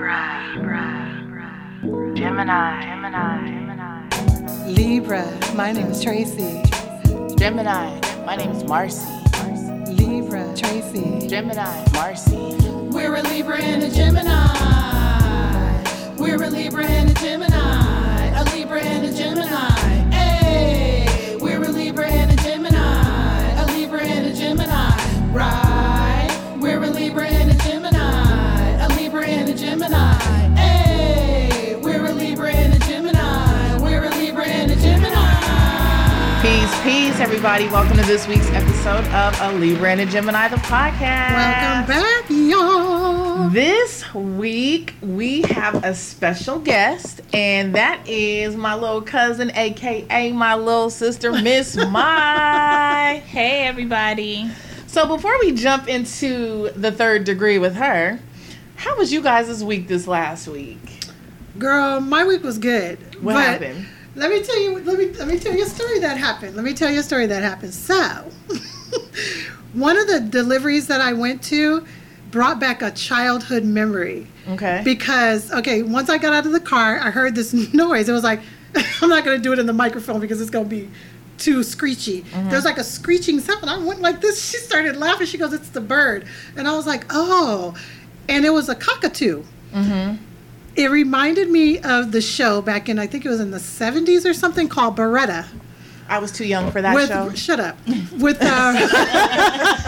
Libra, Libra, Gemini, Gemini, Gemini. Libra, my name is Tracy. Gemini, my name is Marcy. Libra, Tracy. Gemini, Marcy. We're a Libra and a Gemini. We're a Libra and a Gemini. A Libra and a Gemini. Hey, we're a Libra and a Peace, everybody. Welcome to this week's episode of A Libra and a Gemini, the podcast. Welcome back, y'all. This week we have a special guest, and that is my little cousin, aka my little sister, Miss Mai. Hey everybody. So before we jump into the third degree with her, how was you guys' week this last week? Girl, my week was good. What happened? Let me tell you. Let me let me tell you a story that happened. Let me tell you a story that happened. So, one of the deliveries that I went to brought back a childhood memory Okay. because okay, once I got out of the car, I heard this noise. It was like I'm not gonna do it in the microphone because it's gonna be too screechy. There's like a screeching sound. I went like this. She started laughing. She goes, "It's the bird," and I was like, "Oh," and it was a cockatoo. mm-hmm. It reminded me of the show back in I think it was in the 70s or something called Baretta. I was too young for that with show. shut up with uh,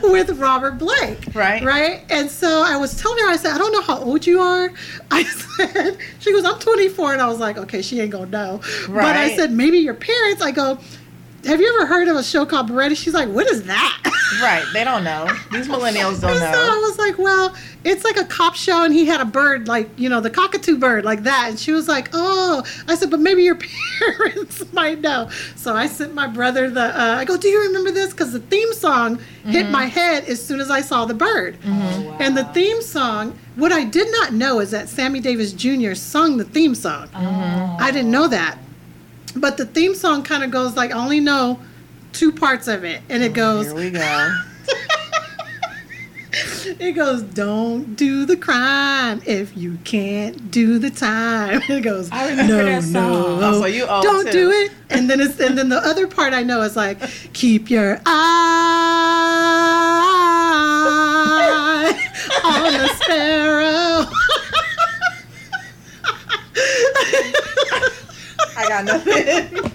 with Robert Blake, Right. Right. And so I was telling her, I said, I don't know how old you are. I said, she goes, I'm 24, and I was like, okay, she ain't gonna know. Right. But I said, maybe your parents. I go, have you ever heard of a show called Baretta? She's like, what is that? Right, they don't know. These millennials don't And so I was like, well, it's like a cop show, and he had a bird, like, you know, the cockatoo bird, like that. And she was like, oh. I said, but maybe your parents might know. So I sent my brother the, uh, I go, do you remember this? Because the theme song hit mm-hmm. my head as soon as I saw the bird. Mm-hmm. Oh, and the theme song, what I did not know is that Sammy Davis Jr. sung the theme song. Mm-hmm. I didn't know that. But the theme song kind of goes like, I only know two parts of it. And it oh, goes, Here we go. It goes, don't do the crime if you can't do the time. It goes, I remember no, that song. no, Oh, so you old don't too. do it. And then it's and then the other part I know is like, keep your eye on the sparrow. Got nothing.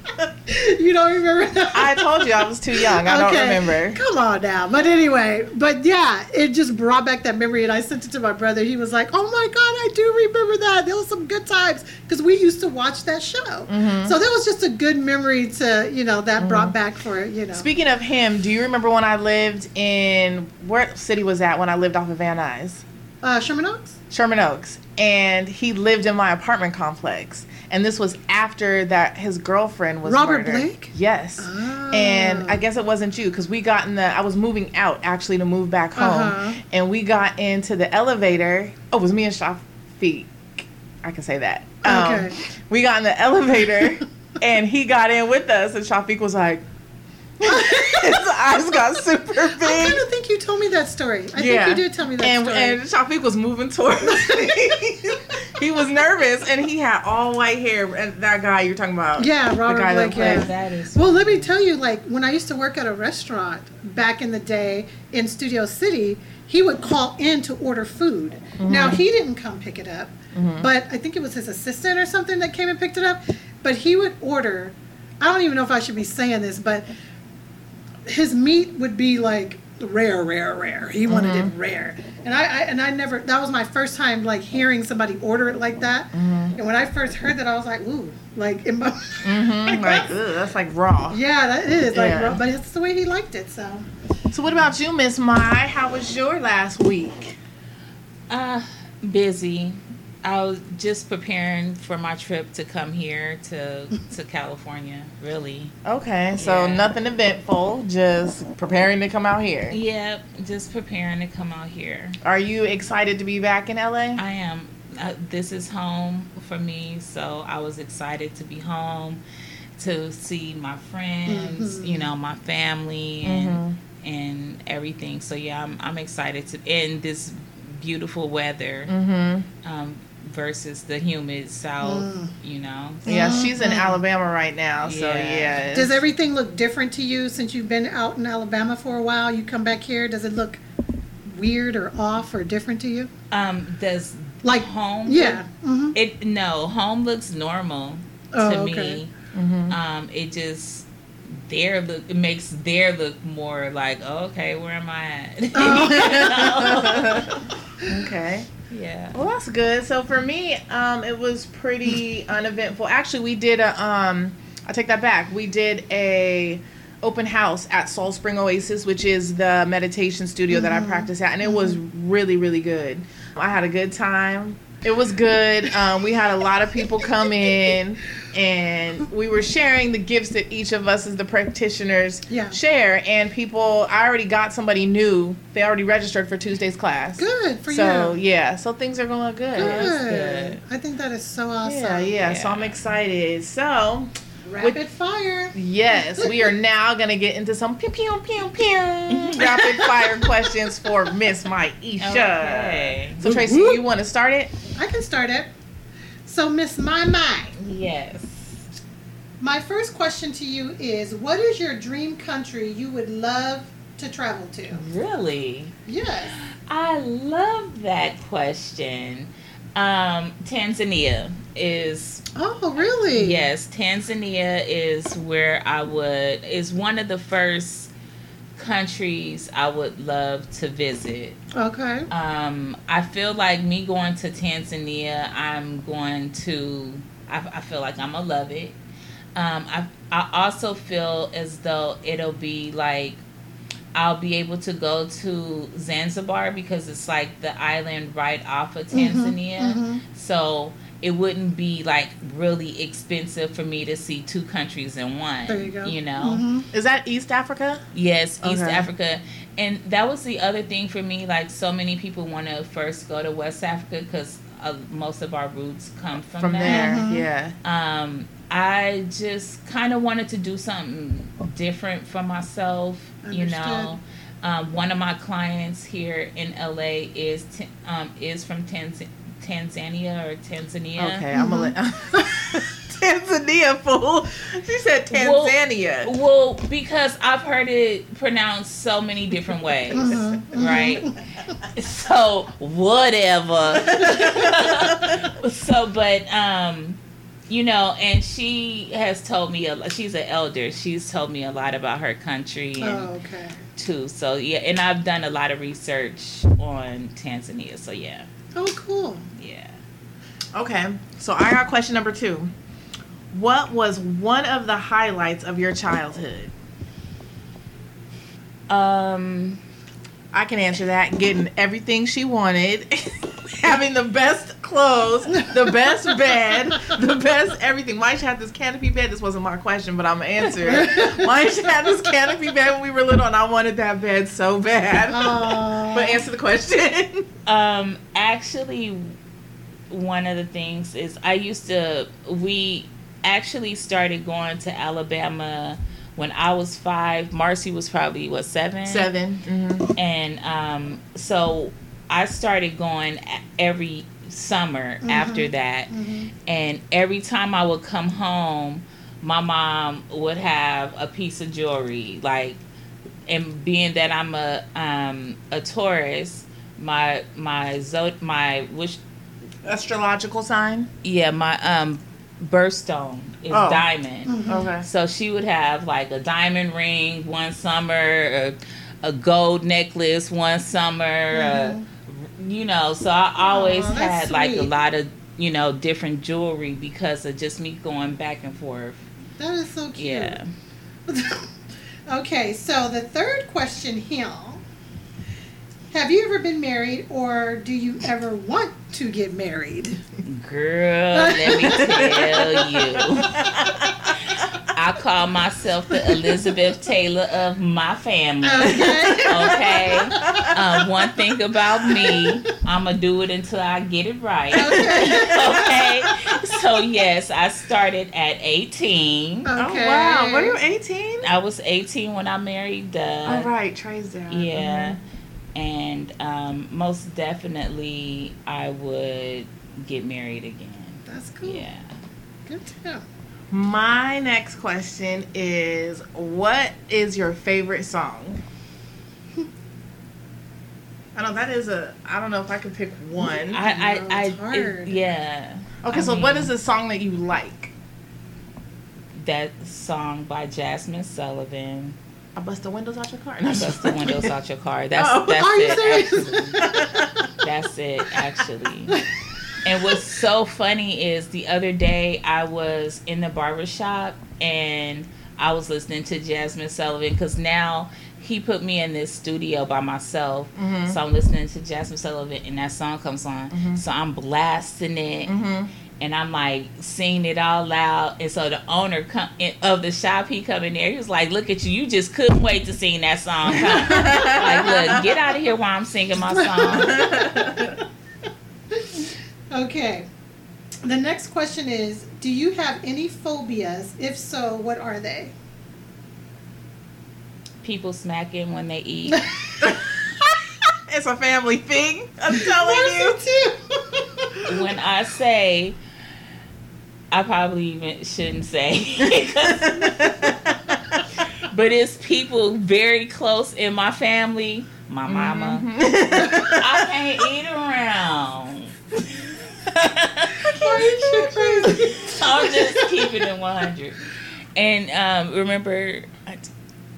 you don't remember that? I told you I was too young. I don't remember. Come on now. But anyway, but yeah, it just brought back that memory, and I sent it to my brother. He was like, "Oh my god, I do remember that. There was some good times because we used to watch that show. Mm-hmm. So that was just a good memory to you know that brought back for you know. Speaking of him, do you remember when I lived in where city was that when I lived off of Van Nuys? Uh, Sherman Oaks. Sherman Oaks, and he lived in my apartment complex. And this was after that his girlfriend was Robert murdered. Blake? Yes. Ah. And I guess it wasn't you because we got in the. I was moving out actually to move back home, Uh-huh. and we got into the elevator. Oh, it was me and Shafiq. I can say that. Um, Okay. We got in the elevator, and he got in with us, and Shafiq was like. his eyes got super big. I kind of think you told me that story. I think you did tell me that and, story. And Shafiq was moving towards me. he was nervous, and he had all white hair. And that guy you're talking about, Yeah, the Robert guy that Blake, yeah. That is Well, let me tell you, like when I used to work at a restaurant back in the day in Studio City, he would call in to order food. Mm-hmm. Now he didn't come pick it up, mm-hmm. but I think it was his assistant or something that came and picked it up. But he would order. I don't even know if I should be saying this, but his meat would be like rare, rare, rare. He wanted it rare, and I, I and I never. That was my first time like hearing somebody order it like that. And when I first heard that, I was like, ooh, like in my. Mhm, like ugh, that's like raw. Yeah, that is like, Yeah. but it's the way he liked it. So So what about you, Miss Mai? How was your last week? uh busy. I was just preparing for my trip to come here to to California. Really. Okay, so Yeah. nothing eventful, just preparing to come out here. Yep. Just preparing to come out here. Are you excited to be back in LA? I am. Uh, this is home for me, so I was excited to be home, to see my friends, you know, my family, and and everything. So yeah, I'm I'm excited to in this beautiful weather Mm-hmm. um, versus the humid south. Mm. You know. Yeah, she's in Alabama right now, so Yeah. yeah. Does everything look different to you since you've been out in Alabama for a while? You come back here, does it look weird or off or different to you? Um, does Like, home? yeah. hmm It no home looks normal Oh, to okay. me. Mhm. Um, it just their look it makes their look more like oh, okay, where am I at? okay. Yeah. Well, that's good. So for me, um, it was pretty uneventful. Actually, we did a. Um, I take that back. We did a open house at Salt Spring Oasis, which is the meditation studio that I practice at, and it was really, really good. I had a good time. It was good. Um, we had a lot of people come in, and we were sharing the gifts that each of us as the practitioners Yeah. share. And people, I already got somebody new. They already registered for tuesday's class. Good for So you. yeah, so things are going good. Good. good. I think that is so awesome. Yeah, yeah, So I'm excited. So Rapid fire. yes, we are now gonna get into some pew pew pew pew rapid fire questions for Miss Maisha. Okay. So Tracy, you want to start it? I can start it. So, Miss My My, Yes. My first question to you is what is your dream country you would love to travel to? Really? Yes. I love that question. Um, Tanzania is Oh, really? yes, Tanzania is where I would is one of the first countries I would love to visit. Okay. Um, I feel like me going to Tanzania, I'm going to. I, I feel like I'm gonna love it. Um, I I also feel as though it'll be like I'll be able to go to Zanzibar because it's like the island right off of Tanzania. mhm. So it wouldn't be like really expensive for me to see two countries in one. There you go. You know. Mhm. Is that East Africa? Yes, East Okay. Africa. And that was the other thing for me. Like, so many people want to first go to West Africa because uh, most of our roots come from, From there. there, yeah. Um, I just kind of wanted to do something different for myself, you know. Um, one of my clients here in LA is t- um, is from Tanz- Tanzania or Tanzania. Okay, I'm gonna let Tanzania fool. She said Tanzania. Well, because I've heard it pronounced so many different ways, Mhm, right? So whatever. so, but um, you know, and she has told me a. lo- She's an elder. She's told me a lot about her country and Oh, okay. too. So yeah, and I've done a lot of research on Tanzania. So yeah, Oh, cool. yeah. Okay, so I got question number two. What was one of the highlights of your childhood? Um. I can answer that. Getting everything she wanted, having the best clothes, the best bed, the best everything. Why she had this canopy bed? This wasn't my question, but I'm gonna answer it. Why she had this canopy bed when we were little, and I wanted that bed so bad. Aw. but answer the question. Um, actually, one of the things is I used to. We actually started going to Alabama when I was five. Marcy was probably what seven. 7 Mm-hmm. And um, so I started going every summer after that, Mhm. and every time I would come home, my mom would have a piece of jewelry like and being that I'm a um a Taurus, my my zod my which Astrological sign. yeah my um birthstone is Oh. diamond. Okay. So she would have like a diamond ring one summer, a, a gold necklace one summer, uh, you know. So I always Aw, that's had like a lot of you know different jewelry because of just me going back and forth. That is so cute. Yeah. okay, so the third question here. Have you ever been married or do you ever want to get married? Girl, let me tell you. I call myself the Elizabeth Taylor of my family. Okay. Okay. Um, one thing about me, I'm gonna do it until I get it right. Okay. okay. So yes, I started at 18. Okay. Oh wow. Were you 18? I was 18 when I married Doug. All right, Trey's down. Yeah. And um, most definitely I would get married again. That's cool. Yeah. Good to know. My next question is what is your favorite song? I know that is a I don't know if I can pick one. I, No, I, I, it's hard. yeah. Okay, I so what mean- is a song that you like? That song by Jazmine Sullivan. I bust the windows out your car. I bust the windows out your car. That's Oh. that's Are it. That's it, actually. And what's so funny is the other day I was in the barbershop and I was listening to Jazmine Sullivan because now he put me in this studio by myself. Mhm. So I'm listening to Jazmine Sullivan and that song comes on. Mhm. So I'm blasting it Mm-hmm. And I'm like singing it all loud. And so the owner come in, of the shop, he come in there. He was like, "Look at you! You just couldn't wait to sing that song. Like, look, get out of here while I'm singing my song." Okay. The next question is Do you have any phobias? If so, what are they? People smacking when they eat. it's a family thing. I'm telling you. Too. when I say, I probably even shouldn't say, but it's people very close in my family. My mama. I can't eat around. I'm just keeping it 100. And um, remember,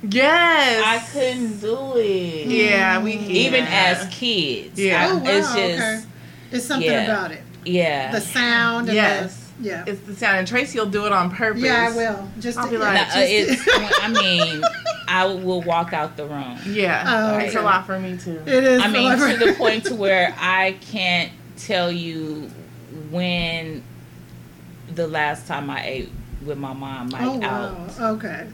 yes. I couldn't do it. Yeah, we Even yeah. as kids. Yeah. I- Oh, wow. it's just, okay. It's something yeah. about it. yeah. The sound and Yes. the. Yeah. It's the sound, and Tracy will do it on purpose. Yeah, I will. Just I'll to- be yeah, like- No, just uh, to- it's, I mean, I will walk out the room. Yeah, Oh, it's okay. a lot for me too. it is. I mean, forever. to the point to where I can't tell you when the last time I ate with my mom, like oh out. wow. Okay.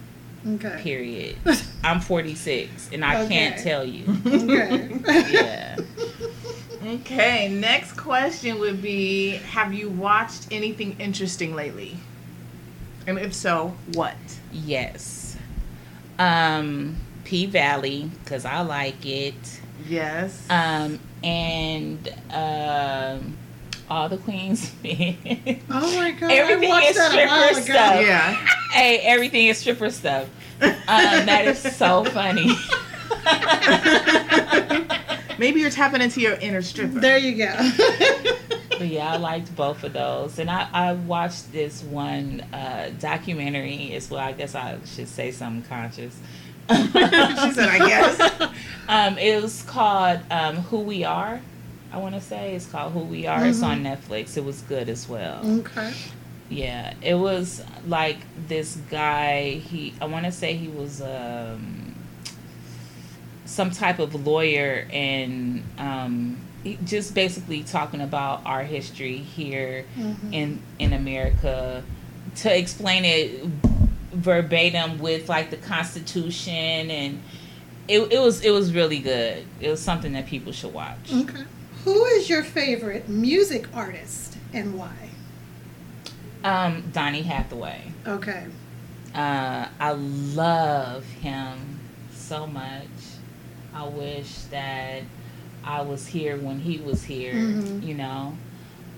Okay. Period. I'm 46, and I can't tell you. Okay. Yeah. Okay, next question would be: Have you watched anything interesting lately? And if so, what? Yes. Um, P Valley, because I like it. Yes. Um, and um, all the Queens men. Oh my god. Everything I is that stripper stuff. yeah. hey, everything is stripper stuff. Um, that is so funny. Maybe you're tapping into your inner stripper. There you go. but yeah, I liked both of those, and I, I watched this one uh, documentary as well. I guess I should say something conscious. she said, "I guess." Um, it was called um, Who We Are. I want to say it's called Who We Are. It's on Netflix. It was good as well. okay. Yeah, it was like this guy. He, I want to say he was um, some type of lawyer, and um, just basically talking about our history here Mhm. in in America to explain it verbatim with like the Constitution, and it it was it was really good. It was something that people should watch. Okay. Who is your favorite music artist and why? Um, Donny Hathaway. Okay. Uh, I love him so much. I wish that I was here when he was here, Mhm. you know.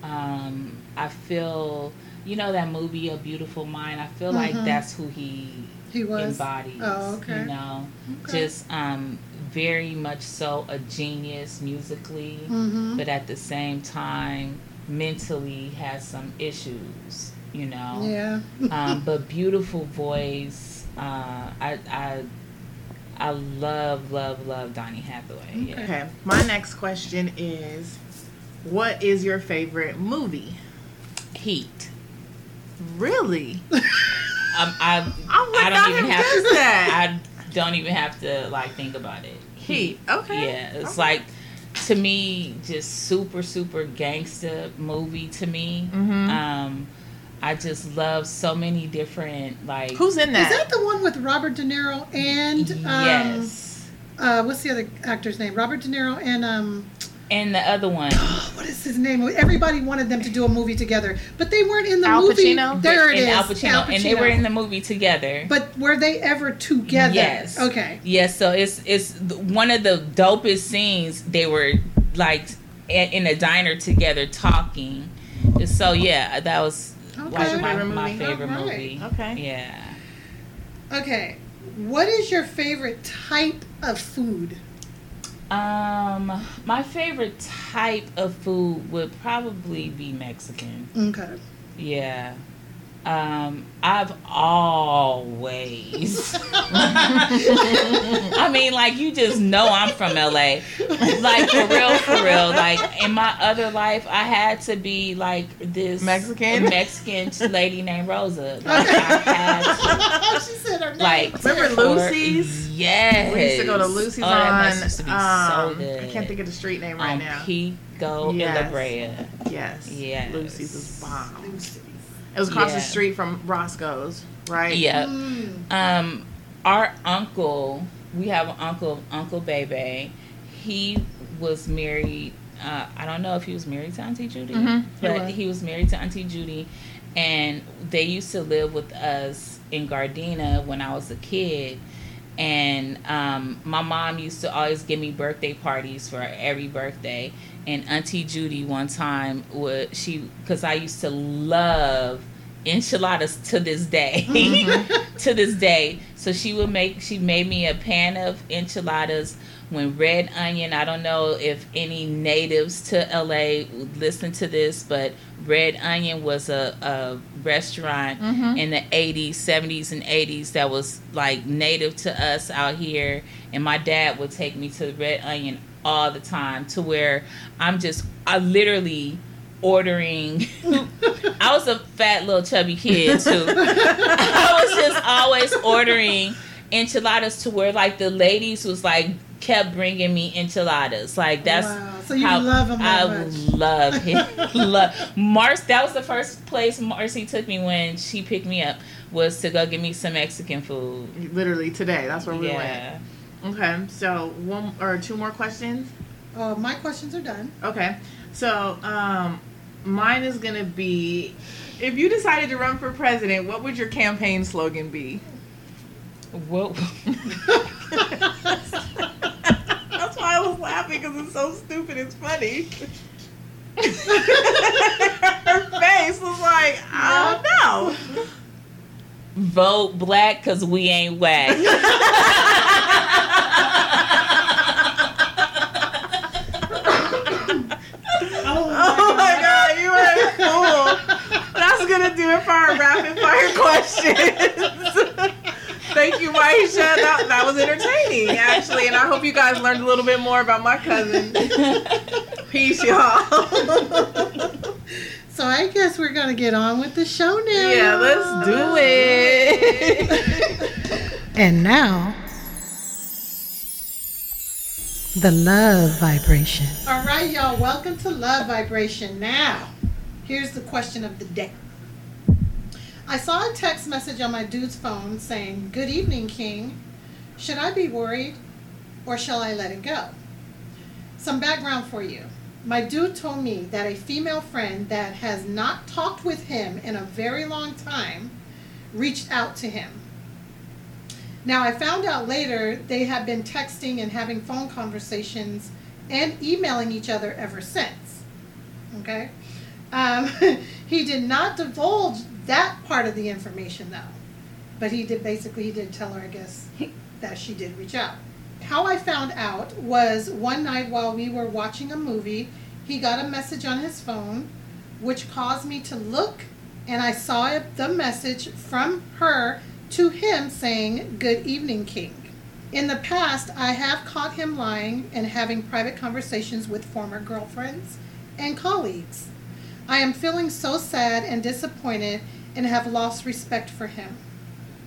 Um, I feel, you know, that movie, A Beautiful Mind, I feel like Mhm. that's who he He was. embodies, Oh, okay. you know. Okay. Just um, very much so a genius musically, Mm-hmm. but at the same time, mentally has some issues, you know Yeah. um, but beautiful voice. Uh, I, I, I love, love, love Donny Hathaway. Yeah. Okay. My next question is: What is your favorite movie? Heat. Really? Um, I, I don't even have to. that. I don't even have to like think about it. Heat. Okay. Yeah, it's Okay. like to me just super, super gangster movie to me. Mhm. Um, I just love so many different like. Who's in Is that? that the one with Robert De Niro and um, yes. uh, what's the other actor's name? Robert De Niro and um, and the other one. what is his name? Everybody wanted them to do a movie together, but they weren't in the Al movie. Pacino? There it and is. Al Pacino, and they were in the movie together. But were they ever together? Yes. Okay. Yes, so it's it's one of the dopest scenes. They were like in a diner together talking. So yeah, that was like Okay. my, Favorite my movie? favorite Alright. movie. Okay. Yeah. Okay. What is your favorite type of food? Um, my favorite type of food would probably be Mexican. Okay. Yeah. Um, I've always. I mean, like you just know I'm from LA. Like for real, for real. Like in my other life, I had to be like this Mexican? Mexican lady named Rosa. Like I had she said her name. like Remember or- Lucy's? Yes. We used to go to Lucy's oh, that on. used to be um, so good. I can't think of the street name right on now. Pico Yes. in La Brea. yes. Yes. Lucy's was bomb. Lucy's. It was across the street from Roscoe's, right? Yeah. Mm. Um, our uncle, we have an uncle, Uncle Bebe. He was married. Uh, I don't know if he was married to Auntie Judy, Mhm, he but was. he was married to Auntie Judy, and they used to live with us in Gardena when I was a kid. And um, my mom used to always give me birthday parties for every birthday. And Auntie Judy one time would she because I used to love enchiladas to this day to this day so she would make she made me a pan of enchiladas when red onion i don't know if any natives to la would listen to this but red onion was a, a restaurant Mhm. in the 80s 70s and 80s that was like native to us out here and my dad would take me to red onion all the time to where i'm just i literally ordering i was a fat little chubby kid too I was just always ordering enchiladas to where like the ladies was like kept bringing me enchiladas. Like that's Wow. So you how love 'em that I much. love him. love Mars. That was the first place Marcy took me when she picked me up was to go get me some Mexican food. Literally today. That's where we Yeah. went. Okay. So one or two more questions. Uh, my questions are done. Okay. So um, mine is gonna be, if you decided to run for president, what would your campaign slogan be? What? That's why I was laughing because it's so stupid. It's funny. Her face was like, I don't know. Vote black because we ain't whack. Oh my oh god, you are a fool. That's gonna do it for our rapid fire questions. Thank you, Maisha. That, that was entertaining, actually, and I hope you guys learned a little bit more about my cousin. Peace, y'all. So I guess we're gonna get on with the show now. yeah, let's do it. And now, the love vibration. All right, y'all. Welcome to Love Vibration. Now, here's the question of the day. I saw a text message on my dude's phone saying, "Good evening, King. Should I be worried, or shall I let it go?" Some background for you. My dude told me that a female friend that has not talked with him in a very long time reached out to him. Now, I found out later they have been texting and having phone conversations and emailing each other ever since. Okay? Um, he did not divulge that part of the information, though. But he did basically, he did tell her, I guess, that she did reach out. How I found out was one night while we were watching a movie, he got a message on his phone, which caused me to look, and I saw the message from her to him saying, Good evening, King. In the past, I have caught him lying and having private conversations with former girlfriends and colleagues. I am feeling so sad and disappointed and have lost respect for him.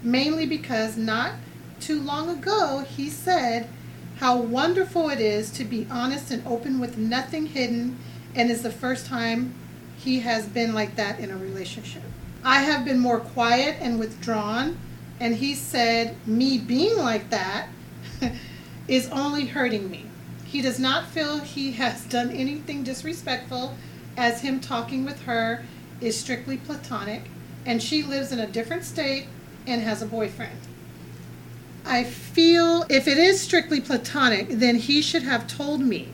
Mainly because not too long ago he said how wonderful it is to be honest and open with nothing hidden and is the first time he has been like that in a relationship. I have been more quiet and withdrawn, and he said me being like that is only hurting me. He does not feel he has done anything disrespectful, as him talking with her is strictly platonic, and she lives in a different state and has a boyfriend. I feel if it is strictly platonic, then he should have told me,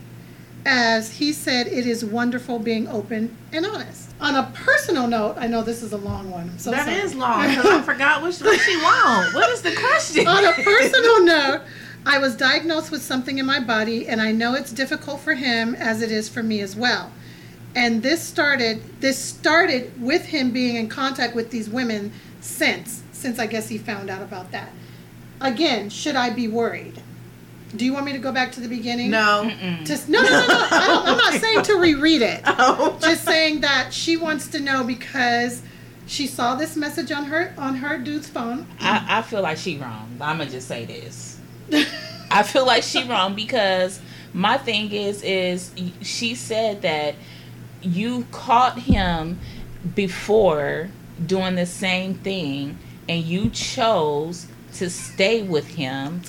as he said, it is wonderful being open and honest. On a personal note, I know this is a long one. So That sorry. is long because I forgot what, what she want. What is the question? On a personal note, I was diagnosed with something in my body, and I know it's difficult for him as it is for me as well. And this started this started with him being in contact with these women since since I guess he found out about that. Again, should I be worried? Do you want me to go back to the beginning? no. Just no, no, no, no. I don't, I'm not saying to reread it. Oh. Just saying that she wants to know because she saw this message on her on her dude's phone. I, I feel like she wrong. I'm gonna just say this. I feel like she wrong because my thing is is she said that you caught him before doing the same thing and you chose to stay with him.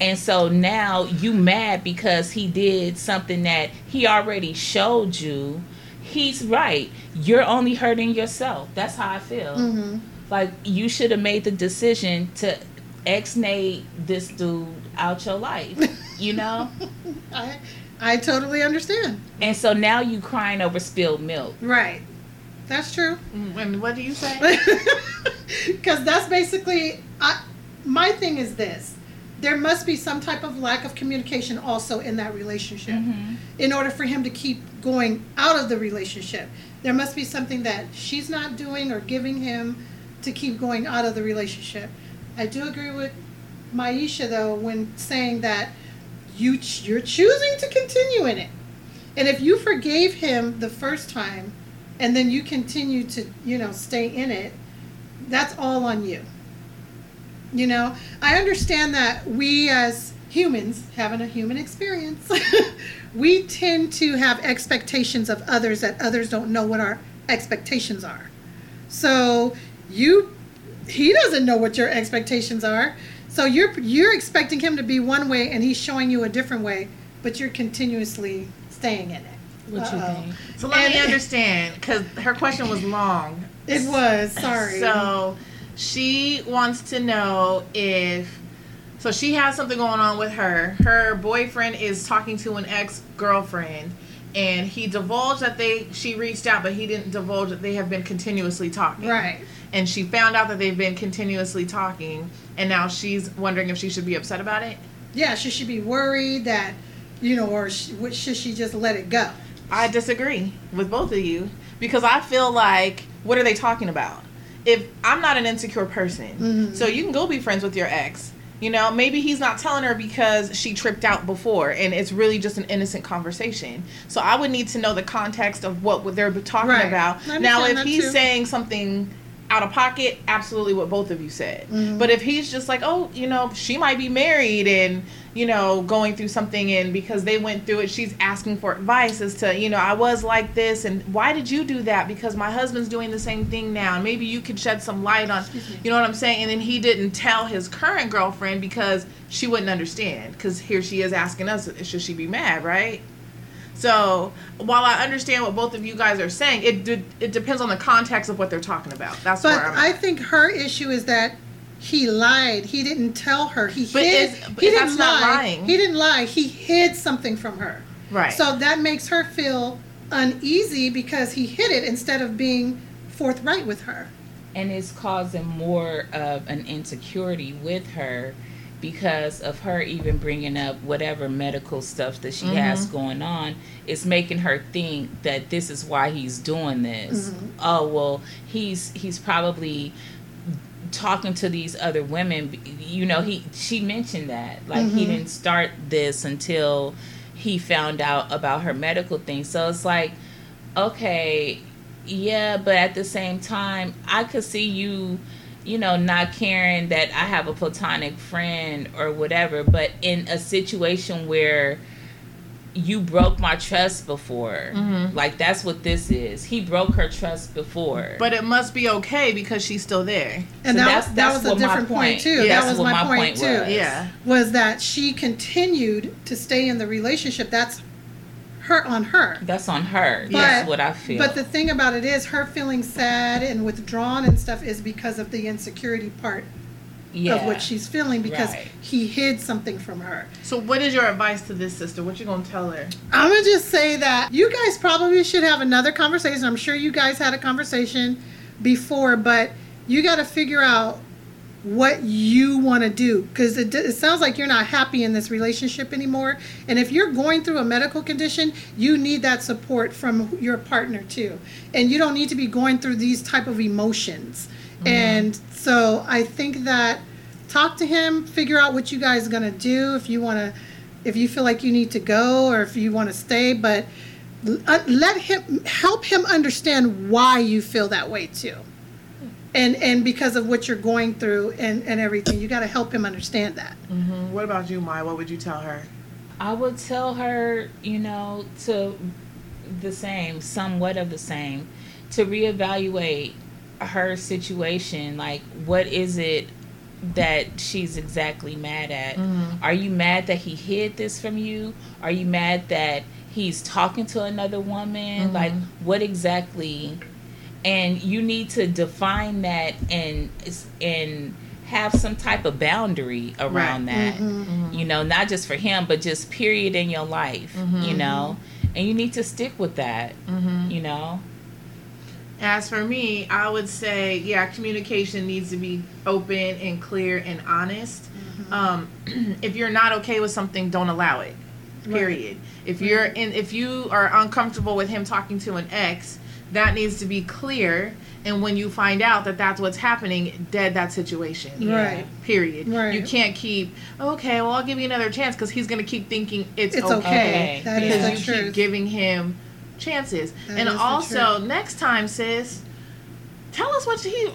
And so now you mad because he did something that he already showed you. He's right. You're only hurting yourself. That's how i feel. Mm-hmm. like you should have made the decision to ex-nate this dude out your life you know? I I totally understand. and so now you crying over spilled milk Right. That's true. Mm, and what do you say? Because that's basically, I, my thing is this. There must be some type of lack of communication also in that relationship. Mm-hmm. In order for him to keep going out of the relationship, there must be something that she's not doing or giving him to keep going out of the relationship. I do agree with Maisha though when saying that you ch- you're choosing to continue in it. And if you forgave him the first time and then you continue to, you know, stay in it, that's all on you. You know, I understand that we as humans, having a human experience, we tend to have expectations of others that others don't know what our expectations are. So you, he doesn't know what your expectations are. So you're you're expecting him to be one way, and he's showing you a different way, but you're continuously staying in it. what you Uh-oh. think So let me understand because her question was long. It was sorry. So she wants to know if so she has something going on with her. Her boyfriend is talking to an ex girlfriend, and he divulged that they she reached out, but he didn't divulge that they have been continuously talking. right. And she found out that they've been continuously talking, and now she's wondering if she should be upset about it. Yeah, she should she be worried that, you know, or sh- should she just let it go? I disagree with both of you because I feel like what are they talking about? If I'm not an insecure person, Mhm. so you can go be friends with your ex. You know, maybe he's not telling her because she tripped out before and it's really just an innocent conversation. So I would need to know the context of what they're talking Right. about. Now, if he's too. saying something out of pocket, absolutely what both of you said. Mhm. But if he's just like, oh, you know, she might be married and, you know, going through something and because they went through it, she's asking for advice as to, you know, I was like this and why did you do that? Because my husband's doing the same thing now. And maybe you could shed some light on, you know what I'm saying? And then he didn't tell his current girlfriend because she wouldn't understand. Because here she is asking us, should she be mad, right? So while I understand what both of you guys are saying, it de- it depends on the context of what they're talking about. That's But where I'm I at. think her issue is that he lied. He didn't tell her. He But hid. is- but he didn't not lie. lying. He didn't lie. He hid something from her. right. So that makes her feel uneasy because he hid it instead of being forthright with her. and it's causing more of an insecurity with her because of her even bringing up whatever medical stuff that she has mm-hmm. going on it's making her think that this is why he's doing this. Mm-hmm. Oh well he's he's probably talking to these other women you know he she mentioned that like he mm-hmm. didn't start this until he found out about her medical thing. So it's like okay yeah but at the same time i could see you you know not caring that i have a platonic friend or whatever but in a situation where you broke my trust before. Mm-hmm. Like that's what this is. He broke her trust before. But it must be okay because she's still there. And So that, that's- that that's was a different point, point- too. yeah, that was my, my point, point too. was. Yeah. Was that she continued to stay in the relationship. That's her on her. that's on her. But- that's what I feel. But the thing about it is, her feeling sad and withdrawn and stuff is because of the insecurity part yeah. of what she's feeling because Right. he hid something from her. So what is your advice to this sister? What you gonna tell her? I'm gonna just say that you guys probably should have another conversation. I'm sure you guys had a conversation before, but you got to figure out what you want to do because it, it sounds like you're not happy in this relationship anymore. And if you're going through a medical condition, you need that support from your partner too. And you don't need to be going through these type of emotions. And so I think that talk to him, figure out what you guys are gonna do if you want to if you feel like you need to go or if you want to stay, but uh, let him help him understand why you feel that way too. And and because of what you're going through and and everything, you got to help him understand that. Mm-hmm. What about you, Mai? What would you tell her? I would tell her, you know, to the same, somewhat of the same, to reevaluate her situation. Like, what is it that she's exactly mad at? Mm-hmm. Are you mad that he hid this from you? Are you mad that he's talking to another woman? Like, mm-hmm. what exactly? And you need to define that and and have some type of boundary around that. Mm-hmm, mm-hmm. You know not just for him but just period in your life you mm-hmm. know? And you need to stick with that you know? As for me, I would say, yeah, communication needs to be open and clear and honest. Um, if you're not okay with something, don't allow it. Period. If you're in, if you are uncomfortable with him talking to an ex, that needs to be clear. And when you find out that that's what's happening, dead that situation. Right. Period. Right. You can't keep okay. Well, I'll give you another chance because he's gonna keep thinking it's, It's okay. okay. That is because the you truth. keep giving him chances. That and also, next time, sis, tell us what he.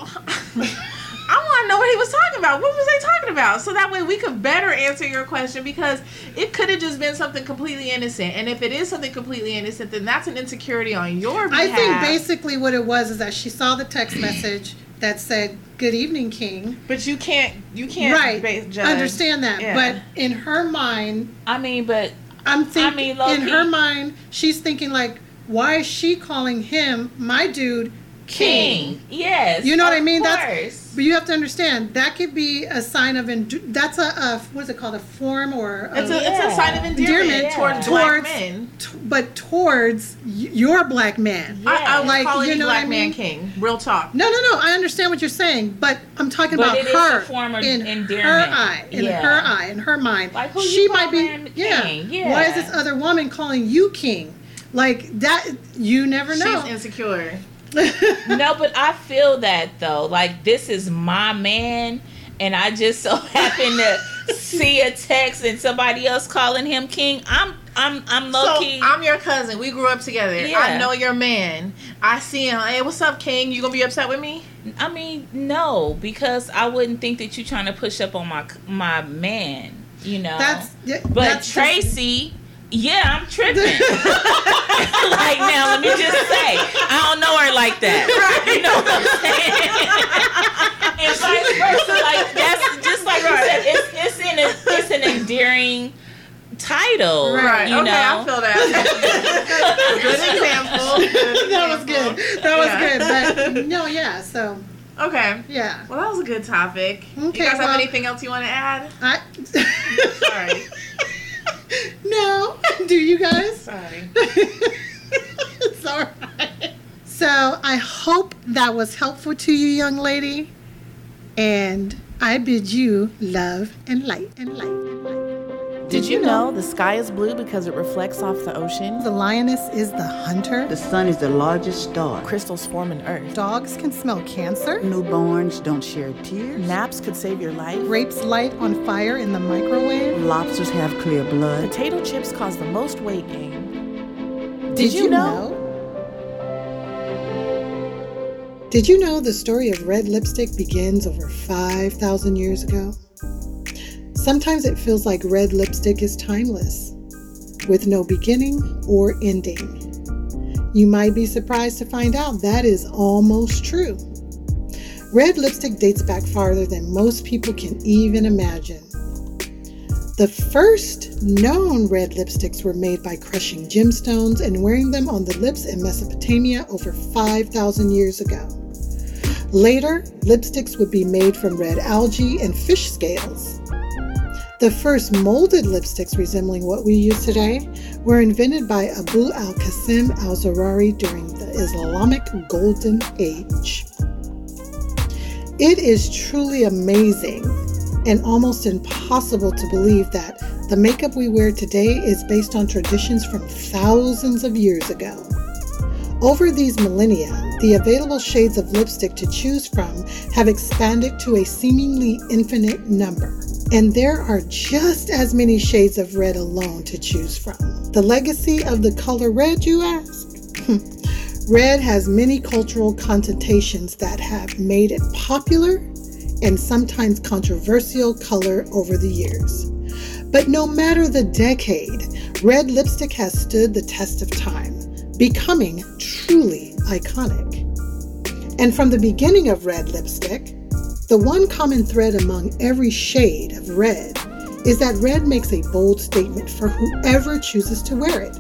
I want to know what he was talking about. What was they talking about? So that way we could better answer your question because it could have just been something completely innocent. And if it is something completely innocent, then that's an insecurity on your I think basically what it was is that she saw the text message that said "Good evening, King." But you can't. You can't. right. ba- judge. Understand that, Yeah. but in her mind, i mean but I'm thinking mean, in her mind, she's thinking like, why is she calling him, my dude, king? king yes You know what I mean? That's- course. But you have to understand that could be a sign of endu- that's a, a what is it called a form or a, It's a, it's a sign of endearment, Endearment towards, towards- black men. t- but towards y- your black man. I, I Like, call you any know what black I man mean? king. Real talk. No, no, no. I understand what you're saying, but I'm talking But about it is her a form of in her eye, in Yeah. her eye, in her mind. Like, who she you might be, calling yeah. king? Yeah. Why is this other woman calling you king? Like that, you never know. She's insecure. no but i feel that though like this is my man and i just so happen to see a text and somebody else calling him king i'm i'm i'm low So key I'm your cousin. We grew up together. I know your man. I see him. Hey, what's up, King? You gonna be upset with me? I mean, no, because I wouldn't think that you're trying to push up on my my man. You know, That's yeah, but that's just- Tracy, yeah, I'm tripping. like now, let me just say, I don't know like that. You know what I'm saying? and vice versa. Like that's just like you said. It's it's in a, it's an endearing title. Right, You okay, know. I feel that. good example. Good that was example. good. That was Yeah. good. But no, yeah. So Okay. yeah, Well, that was a good topic. you guys have well- anything else you want to add? I. Sorry. no, do you guys? Sorry. it's all right. So I hope that was helpful to you, young lady. And I bid you love and light and light and light. Did you know the sky is blue because it reflects off the ocean? The lioness is the hunter. The sun is the largest star. Crystals form in earth. Dogs can smell cancer. Newborns don't share tears. Naps could save your life. Grapes light on fire in the microwave. Lobsters have clear blood. Potato chips cause the most weight gain. Did you know? Did you know the story of red lipstick begins over 5,000 years ago? Sometimes it feels like red lipstick is timeless. with no beginning or ending. You might be surprised to find out that is almost true. Red lipstick dates back farther than most people can even imagine. The first known red lipsticks were made by crushing gemstones and wearing them on the lips in Mesopotamia over 5,000 years ago. Later, lipsticks would be made from red algae and fish scales. The first molded lipsticks resembling what we use today were invented by Abu al Qasim al Zahrawi during the Islamic Golden Age. It is truly amazing and almost impossible to believe that the makeup we wear today is based on traditions from thousands of years ago. Over these millennia, the available shades of lipstick to choose from have expanded to a seemingly infinite number. And there are just as many shades of red alone to choose from. The legacy of the color red, you ask? Hmm. red has many cultural connotations that have made it popular and sometimes controversial color over the years. But no matter the decade, red lipstick has stood the test of time, becoming truly iconic. And from the beginning of red lipstick, the one common thread among every shade of red is that red makes a bold statement for whoever chooses to wear it.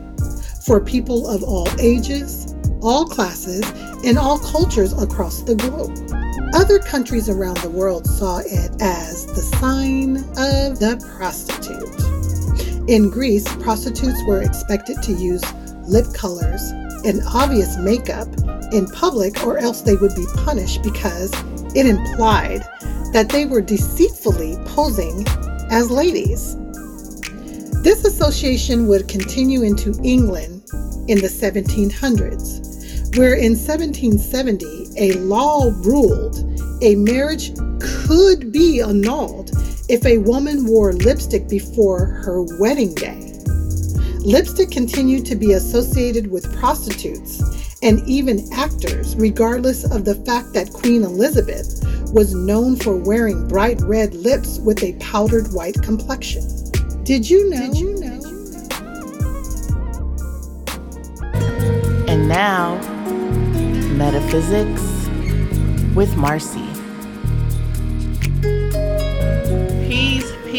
For people of all ages, all classes, and all cultures across the globe. Other countries around the world saw it as the sign of the prostitute. In Greece, prostitutes were expected to use lip colors and obvious makeup in public, or else they would be punished because it implied that they were deceitfully posing as ladies. This association would continue into England in the 1700s, where in 1770 a law ruled a marriage could be annulled if a woman wore lipstick before her wedding day. Lipstick continued to be associated with prostitutes and even actors, regardless of the fact that Queen Elizabeth was known for wearing bright red lips with a powdered white complexion. Did you know? Did you know? And now, Metaphysics with Marcy.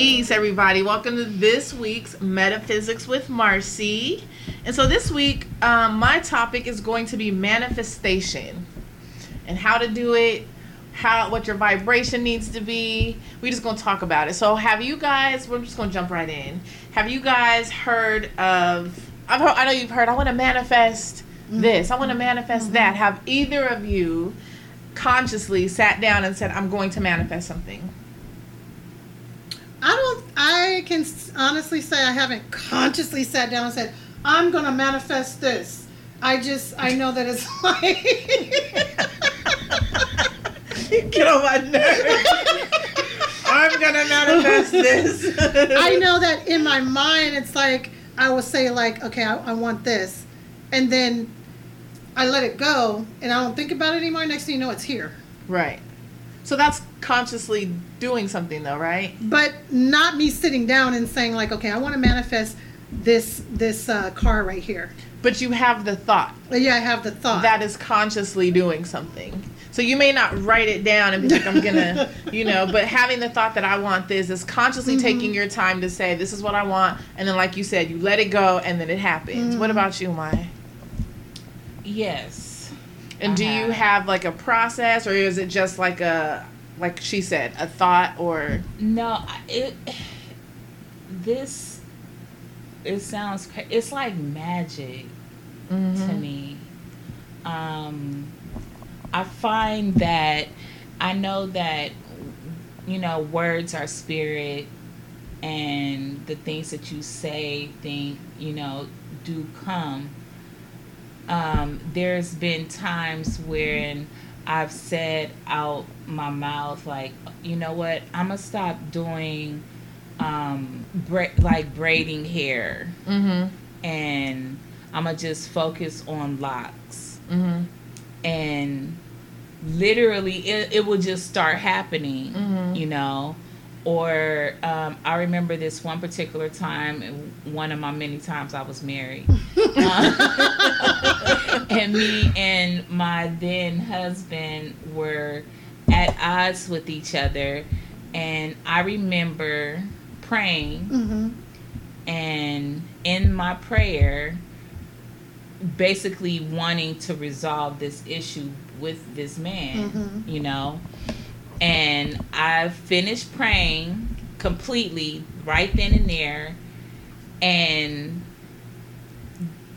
Peace, everybody. Welcome to this week's Metaphysics with Marcy. And so this week, um, my topic is going to be manifestation and how to do it, how what your vibration needs to be. We're just gonna talk about it. So have you guys? We're just gonna jump right in. Have you guys heard of? I've heard, I know you've heard. I want to manifest this. I want to manifest that. Have either of you consciously sat down and said, "I'm going to manifest something"? I don't. I can honestly say I haven't consciously sat down and said I'm going to manifest this. I just I know that it's like Get on my nerves. I'm gonna manifest this. I know that in my mind it's like I will say like okay I, I want this, and then I let it go and I don't think about it anymore. Next thing you know, it's here. Right. So that's consciously doing something, though, right? But not me sitting down and saying like okay I want to manifest this this uh, car right here. But you have the thought. Yeah, I have the thought. That is consciously doing something. So you may not write it down and be like, I'm gonna, you know, but having the thought that I want this is consciously taking your time to say, this is what I want. And then, like you said, you let it go and then it happens. What about you, Mai? Yes. And I do you have. have like a process or is it just like a, like she said, a thought or. No, it. This. It sounds. Cra- it's like magic to me. Um, I find that I know that you know words are spirit, and the things that you say, think, you know, do come. Um, there's been times when I've said out my mouth like, you know what, I'm gonna stop doing um, bra- like braiding hair, Mm-hmm. and I'm gonna just focus on locks Mm-hmm. and literally it, it will just start happening Mhm. you know or um, I remember this one particular time, one of my many times I was married, Uh, and me and my then husband were at odds with each other, and I remember praying, Mm-hmm. and in my prayer, basically wanting to resolve this issue with this man, Mhm. you know. And I finished praying completely right then and there. And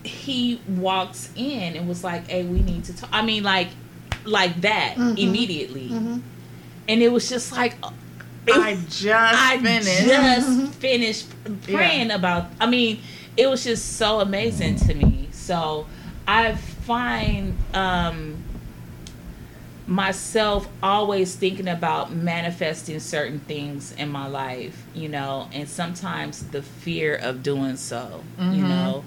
he walks in and was like, Hey, we need to talk. I mean, like, like that Mhm. immediately. Mm-hmm. And it was just like, I just I finished. just finished praying about. I mean, it was just so amazing to me. So I find um, myself always thinking about manifesting certain things in my life, you know, and sometimes the fear of doing so, you Mhm. know,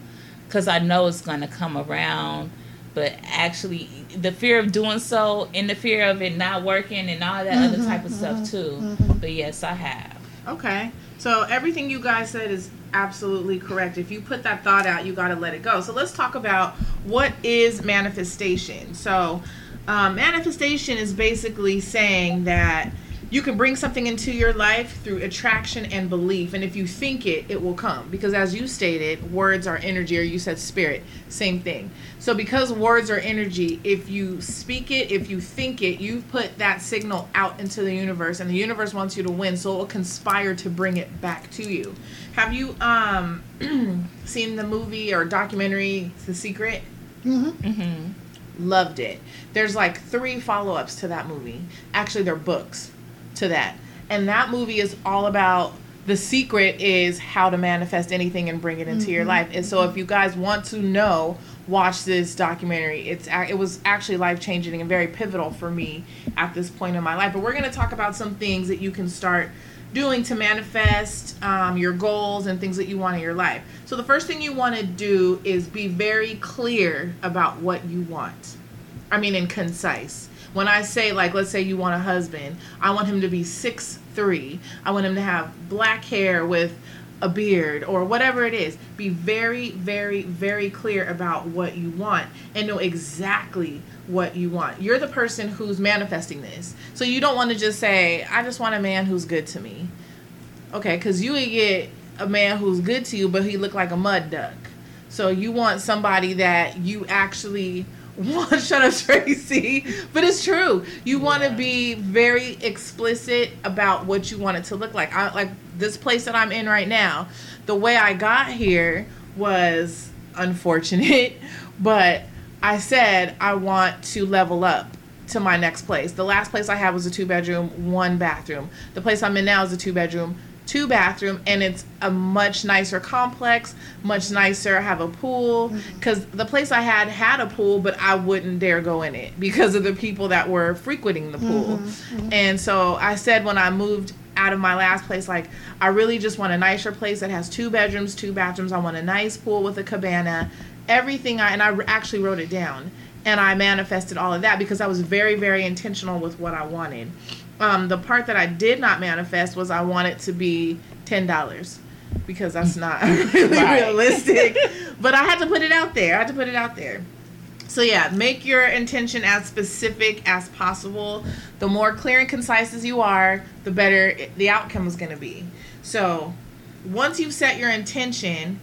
because I know it's going to come around. But actually, the fear of doing so and the fear of it not working and all that other mm-hmm, type of stuff mm-hmm, too. Mm-hmm. But yes, I have. Okay. So everything you guys said is absolutely correct. If you put that thought out, you got to let it go. So let's talk about what is manifestation. So um, manifestation is basically saying that you can bring something into your life through attraction and belief. And if you think it, it will come. Because as you stated, words are energy, or you said spirit, same thing. So because words are energy, if you speak it, if you think it, you've put that signal out into the universe, and the universe wants you to win, so it will conspire to bring it back to you. Have you um seen the movie or documentary The Secret? Mm-hmm. Loved it. There's like three follow-ups to that movie. Actually, they're books to that. And that movie is all about the secret is how to manifest anything and bring it into your mm-hmm. life. And so if you guys want to know, watch this documentary. It's it was actually life-changing and very pivotal for me at this point in my life. But we're going to talk about some things that you can start doing to manifest um, your goals and things that you want in your life. So the first thing you want to do is be very clear about what you want. I mean, and concise. When I say, like, let's say you want a husband, I want him to be six three. I want him to have black hair with a beard or whatever it is. Be very, very, very clear about what you want and know exactly what you want. You're the person who's manifesting this. So you don't want to just say, I just want a man who's good to me. Okay, because you would get a man who's good to you, but he look like a mud duck. So you want somebody that you actually want. Shut up, Tracy. But it's true. You want to be very explicit about what you want it to look like. I like this place that I'm in right now. The way I got here was unfortunate, but I said I want to level up to my next place. The last place I had was a two bedroom, one bathroom. The place I'm in now is a two bedroom, two bathroom, and it's a much nicer complex, much nicer. Have a pool mm-hmm. because the place I had had a pool, but I wouldn't dare go in it because of the people that were frequenting the pool. Mm-hmm, mm-hmm. And so I said when I moved out of my last place, like I really just want a nicer place that has two bedrooms, two bathrooms. I want a nice pool with a cabana, everything. I and I actually wrote it down and I manifested all of that because I was very, very intentional with what I wanted. Um, the part that I did not manifest was I wanted it to be ten dollars because that's not really Right. realistic. But I had to put it out there. I had to put it out there. So yeah, make your intention as specific as possible. The more clear and concise as you are, the better the outcome is going to be. So, once you've set your intention,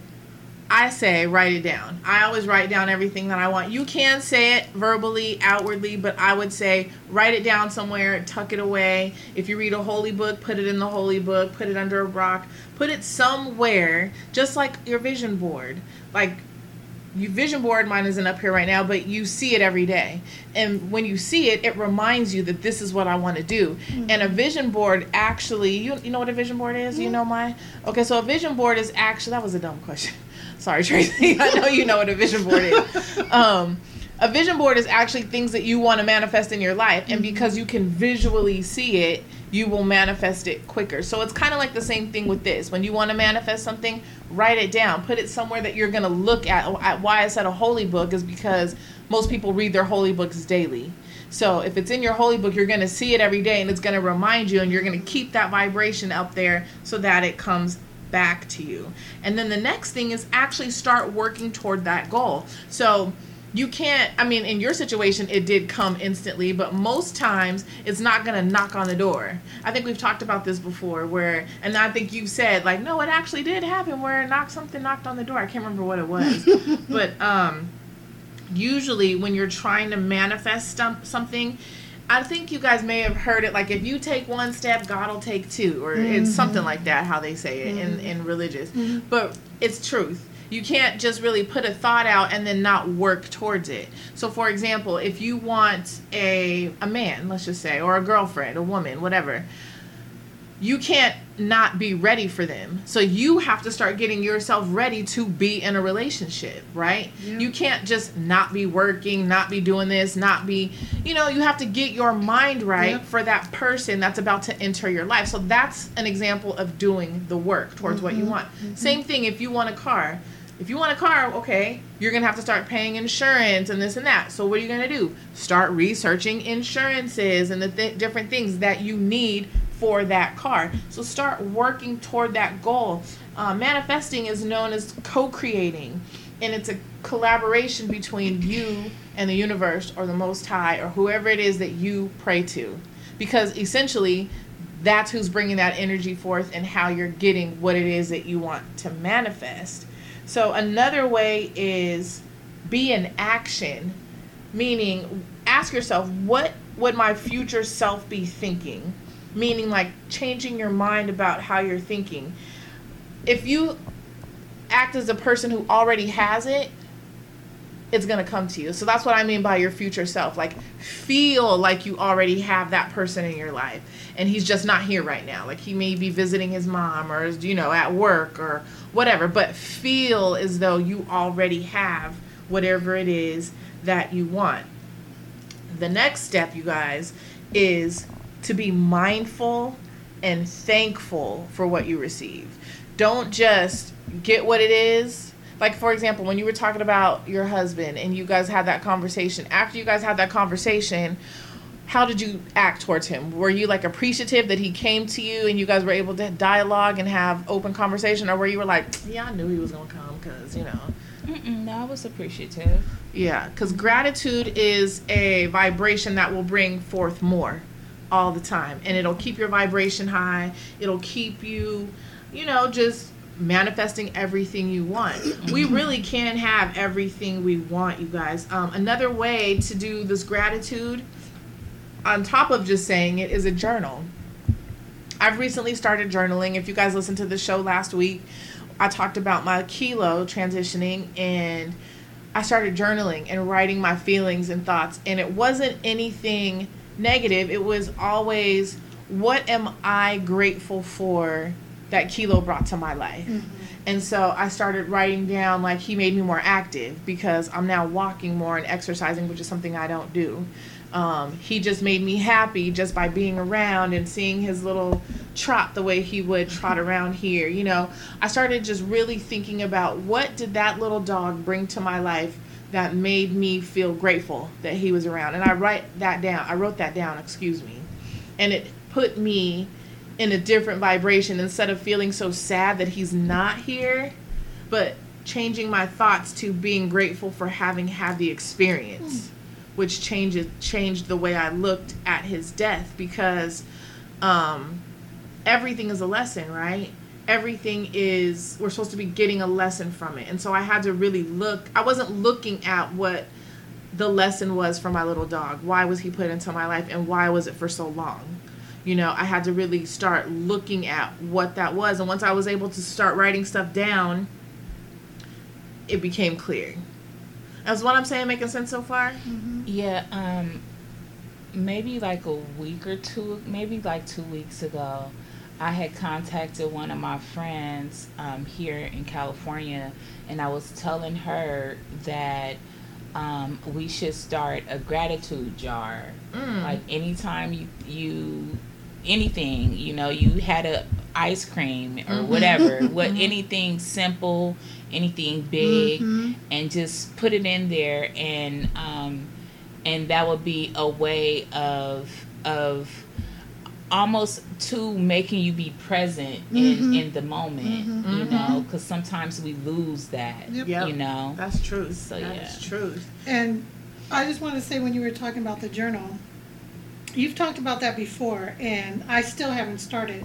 I say write it down. I always write down everything that I want. You can say it verbally, outwardly, but I would say write it down somewhere, tuck it away. If you read a holy book, put it in the holy book, put it under a rock, put it somewhere, just like your vision board. Like you vision board mine isn't up here right now but you see it every day and when you see it it reminds you that this is what i want to do mm-hmm. and a vision board actually you, you know what a vision board is you mm-hmm. know my okay so a vision board is actually that was a dumb question sorry tracy. I know you know what a vision board is. Um, a vision board is actually things that you want to manifest in your life and because you can visually see it you will manifest it quicker. So it's kind of like the same thing with this. When you want to manifest something write it down. Put it somewhere that you're going to look at. at why i said a holy book is because most people read their holy books daily. So if it's in your holy book, you're going to see it every day and it's going to remind you and you're going to keep that vibration up there so that it comes back to you. And then the next thing is actually start working toward that goal. So you can't i mean in your situation it did come instantly but most times it's not going to knock on the door i think we've talked about this before where and i think you've said like no it actually did happen where it knocked something knocked on the door i can't remember what it was but um usually when you're trying to manifest something I think you guys may have heard it like if you take one step, God will take two, or it's mm-hmm. something like that, how they say it in, mm-hmm. in religious. Mm-hmm. But it's truth. You can't just really put a thought out and then not work towards it. So, for example, if you want a, a man, let's just say, or a girlfriend, a woman, whatever, you can't not be ready for them. So you have to start getting yourself ready to be in a relationship, right? You can't just not be working, not be doing this, not be, you know, you have to get your mind right Yep. for that person that's about to enter your life. So that's an example of doing the work towards what you mm-hmm. want. Mm-hmm. Same thing if you want a car. If you want a car, okay, you're gonna have to start paying insurance and this and that. So what are you gonna do? Start researching insurances and the th- different things that you need for that car. So start working toward that goal. Uh, manifesting is known as co-creating, and it's a collaboration between you and the universe or the Most High or whoever it is that you pray to, because essentially that's who's bringing that energy forth and how you're getting what it is that you want to manifest. So another way is be in action, meaning ask yourself, what would my future self be thinking? Meaning like changing your mind about how you're thinking. If you act as a person who already has it, it's going to come to you. So that's what I mean by your future self. Like feel like you already have that person in your life and he's just not here right now. Like he may be visiting his mom or you know at work or whatever, but feel as though you already have whatever it is that you want. The next step, you guys, is to be mindful and thankful for what you receive. Don't just get what it is. Like, for example, when you were talking about your husband and you guys had that conversation, after you guys had that conversation, how did you act towards him? Were you like appreciative that he came to you and you guys were able to dialogue and have open conversation? Or were you were like, yeah, I knew he was going to come because, you know, Mm-mm, no, I was appreciative. yeah, because gratitude is a vibration that will bring forth more all the time. And it'll keep your vibration high. It'll keep you, you know, just manifesting everything you want. we really can have everything we want, you guys. Um, another way to do this gratitude, on top of just saying it, is a journal. I've recently started journaling. If you guys listened to the show last week, I talked about my kilo transitioning and I started journaling and writing my feelings and thoughts. And it wasn't anything negative, it was always what am I grateful for that kilo brought to my life. And so I started writing down like he made me more active because I'm now walking more and exercising, which is something I don't do. Um, he just made me happy just by being around and seeing his little trot the way he would trot around here. You know, I started just really thinking about what did that little dog bring to my life that made me feel grateful that he was around. And I write that down. I wrote that down, excuse me. And it put me in a different vibration instead of feeling so sad that he's not here, but changing my thoughts to being grateful for having had the experience, which changed changed the way I looked at his death because um, everything is a lesson, right? Everything is we're supposed to be getting a lesson from it, and so I had to really look. I wasn't looking at what the lesson was for my little dog. Why was he put into my life, and why was it for so long? you know i had to really start looking at what that was and once i was able to start writing stuff down it became clear is what i'm saying making sense so far Yeah, um, maybe like a week or two, maybe like two weeks ago, I had contacted one of my friends um, here in California, and I was telling her that um, we should start a gratitude jar. Mm. Like anytime you, you anything, you know, you had a ice cream or whatever, what anything simple, anything big, and just put it in there, and um, and that would be a way of of almost to making you be present in mm-hmm. in the moment, mm-hmm. you mm-hmm. know, because sometimes we lose that, Yep. Yep. you know. That's true. So, That yeah. is truth. And I just want to say when you were talking about the journal, you've talked about that before, and I still haven't started.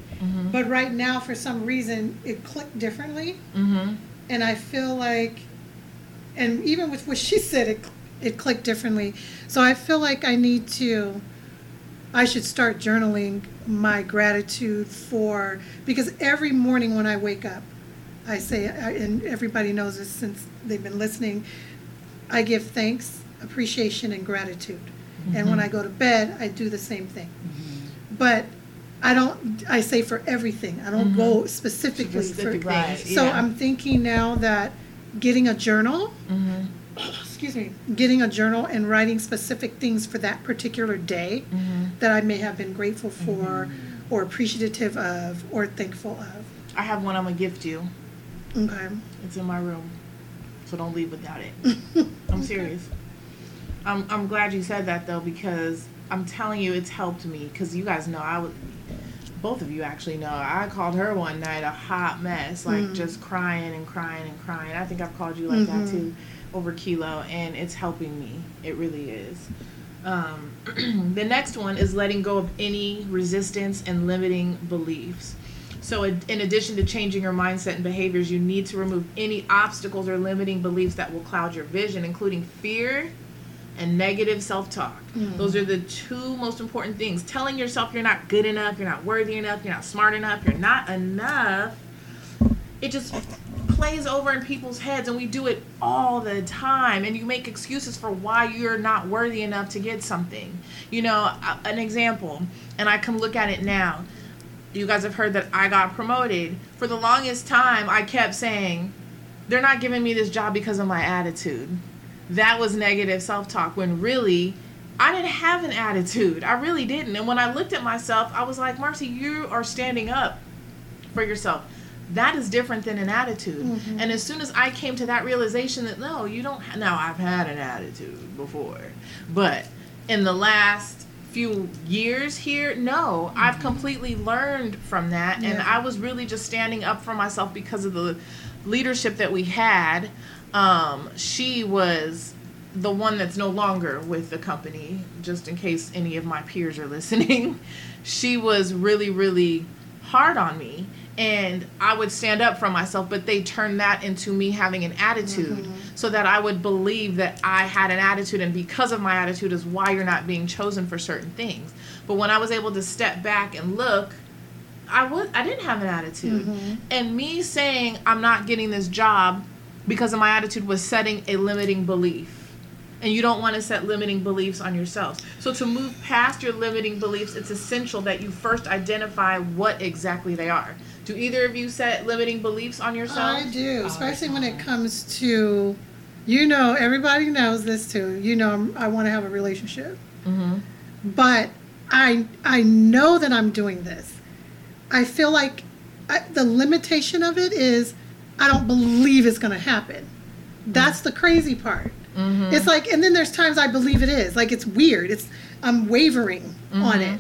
But right now, for some reason, it clicked differently, Mm-hmm. and I feel like, and even with what she said, it it clicked differently. So I feel like I need to. I should start journaling my gratitude for because every morning when I wake up, I say, and everybody knows this since they've been listening, I give thanks, appreciation, and gratitude. And when mm-hmm. I go to bed, I do the same thing. Mm-hmm. But I don't, I say for everything. I don't go mm-hmm. specifically for Specific things. things, So yeah. I'm thinking now that getting a journal, excuse me, getting a journal and writing specific things for that particular day mm-hmm. that I may have been grateful for mm-hmm. or appreciative of or thankful of. I have one I'm gonna gift you. Okay. It's in my room, so don't leave without it. I'm serious. I'm I'm glad you said that though because I'm telling you it's helped me because you guys know I would Both of you actually know I called her one night a hot mess, like mm. just crying and crying and crying. I think I've called you like that mm-hmm. too, over kilo, and it's helping me. It really is. Um, the next one is letting go of any resistance and limiting beliefs. So, in in addition to changing your mindset and behaviors, you need to remove any obstacles or limiting beliefs that will cloud your vision, including fear and negative self talk. Those are the two most important things. Telling yourself you're not good enough, you're not worthy enough, you're not smart enough, you're not enough. It just plays over in people's heads, and we do it all the time. And you make excuses for why you're not worthy enough to get something. You know, an example, and I can look at it now you guys have heard that I got promoted. For the longest time, I kept saying, they're not giving me this job because of my attitude. That was negative self talk when really, I didn't have an attitude. I really didn't. And when I looked at myself, I was like, Marcy, you are standing up for yourself. That is different than an attitude. And as soon as I came to that realization that no, you don't. Ha- now I've had an attitude before, but in the last few years here, no, I've completely learned from that, and I was really just standing up for myself because of the leadership that we had. Um, she was the one that's no longer with the company, just in case any of my peers are listening. she was really, really hard on me. And I would stand up for myself, but they turned that into me having an attitude mm-hmm. so that I would believe that I had an attitude, and because of my attitude, is why you're not being chosen for certain things. But when I was able to step back and look, I was I didn't have an attitude, mm-hmm. and me saying I'm not getting this job because of my attitude was setting a limiting belief. And you don't want to set limiting beliefs on yourself. So to move past your limiting beliefs, it's essential that you first identify what exactly they are. Do either of you set limiting beliefs on yourself? I do, oh, especially when it comes to, you know, everybody knows this too. You know, I'm- I want to have a relationship, mm-hmm. but I I know that I'm doing this. I feel like I, the limitation of it is I don't believe it's going to happen. That's the crazy part. Mm-hmm. It's like, and then there's times I believe it is. Like it's weird. It's I'm wavering on mm-hmm. it.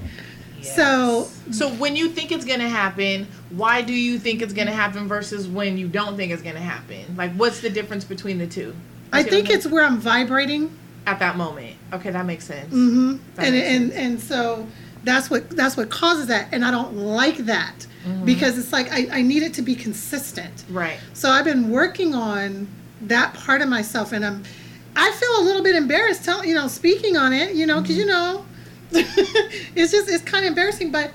So So when you think it's gonna happen, why do you think it's gonna happen versus when you don't think it's gonna happen? Like, what's the difference between the two? I You see what think mean? it's where I'm vibrating. at that moment. Okay, that makes sense. Mm-hmm. That And, and and so that's what that's what causes that, and I don't like that Mm-hmm. because it's like I, I need it to be consistent. Right. So I've been working on that part of myself, and I'm I feel a little bit embarrassed telling you know speaking on it, you know, because you know it's just it's kind of embarrassing, but.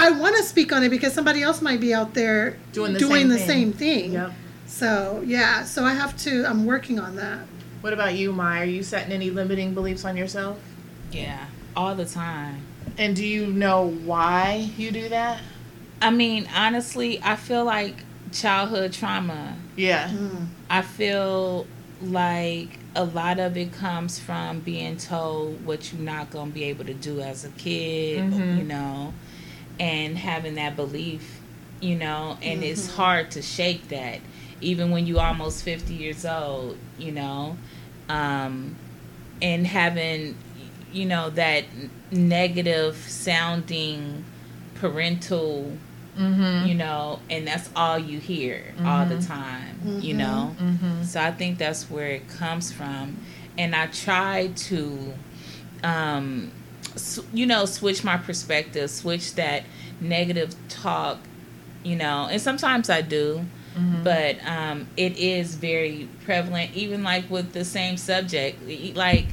I want to speak on it because somebody else might be out there Doing the doing same the thing. same thing. Yep. So yeah, so I have to. I'm working on that. What about you, Mai? Are you setting any limiting beliefs on yourself? Yeah, all the time. And do you know why you do that? I mean, honestly, I feel like childhood trauma. Yeah. Hmm. I feel like a lot of it comes from being told what you're not going to be able to do as a kid, Mhm. you know, and having that belief you know, and it's hard to shake that, even when you're almost fifty years old, you know, um, and having, you know, that negative sounding parental, Mm-hmm. you know, and that's all you hear all the mm-hmm. time, you mm-hmm. know. So I think that's where it comes from, and I try to, um, s- you know, switch my perspective, switch that negative talk, you know, and sometimes I do, but um, it is very prevalent, even like with the same subject, like.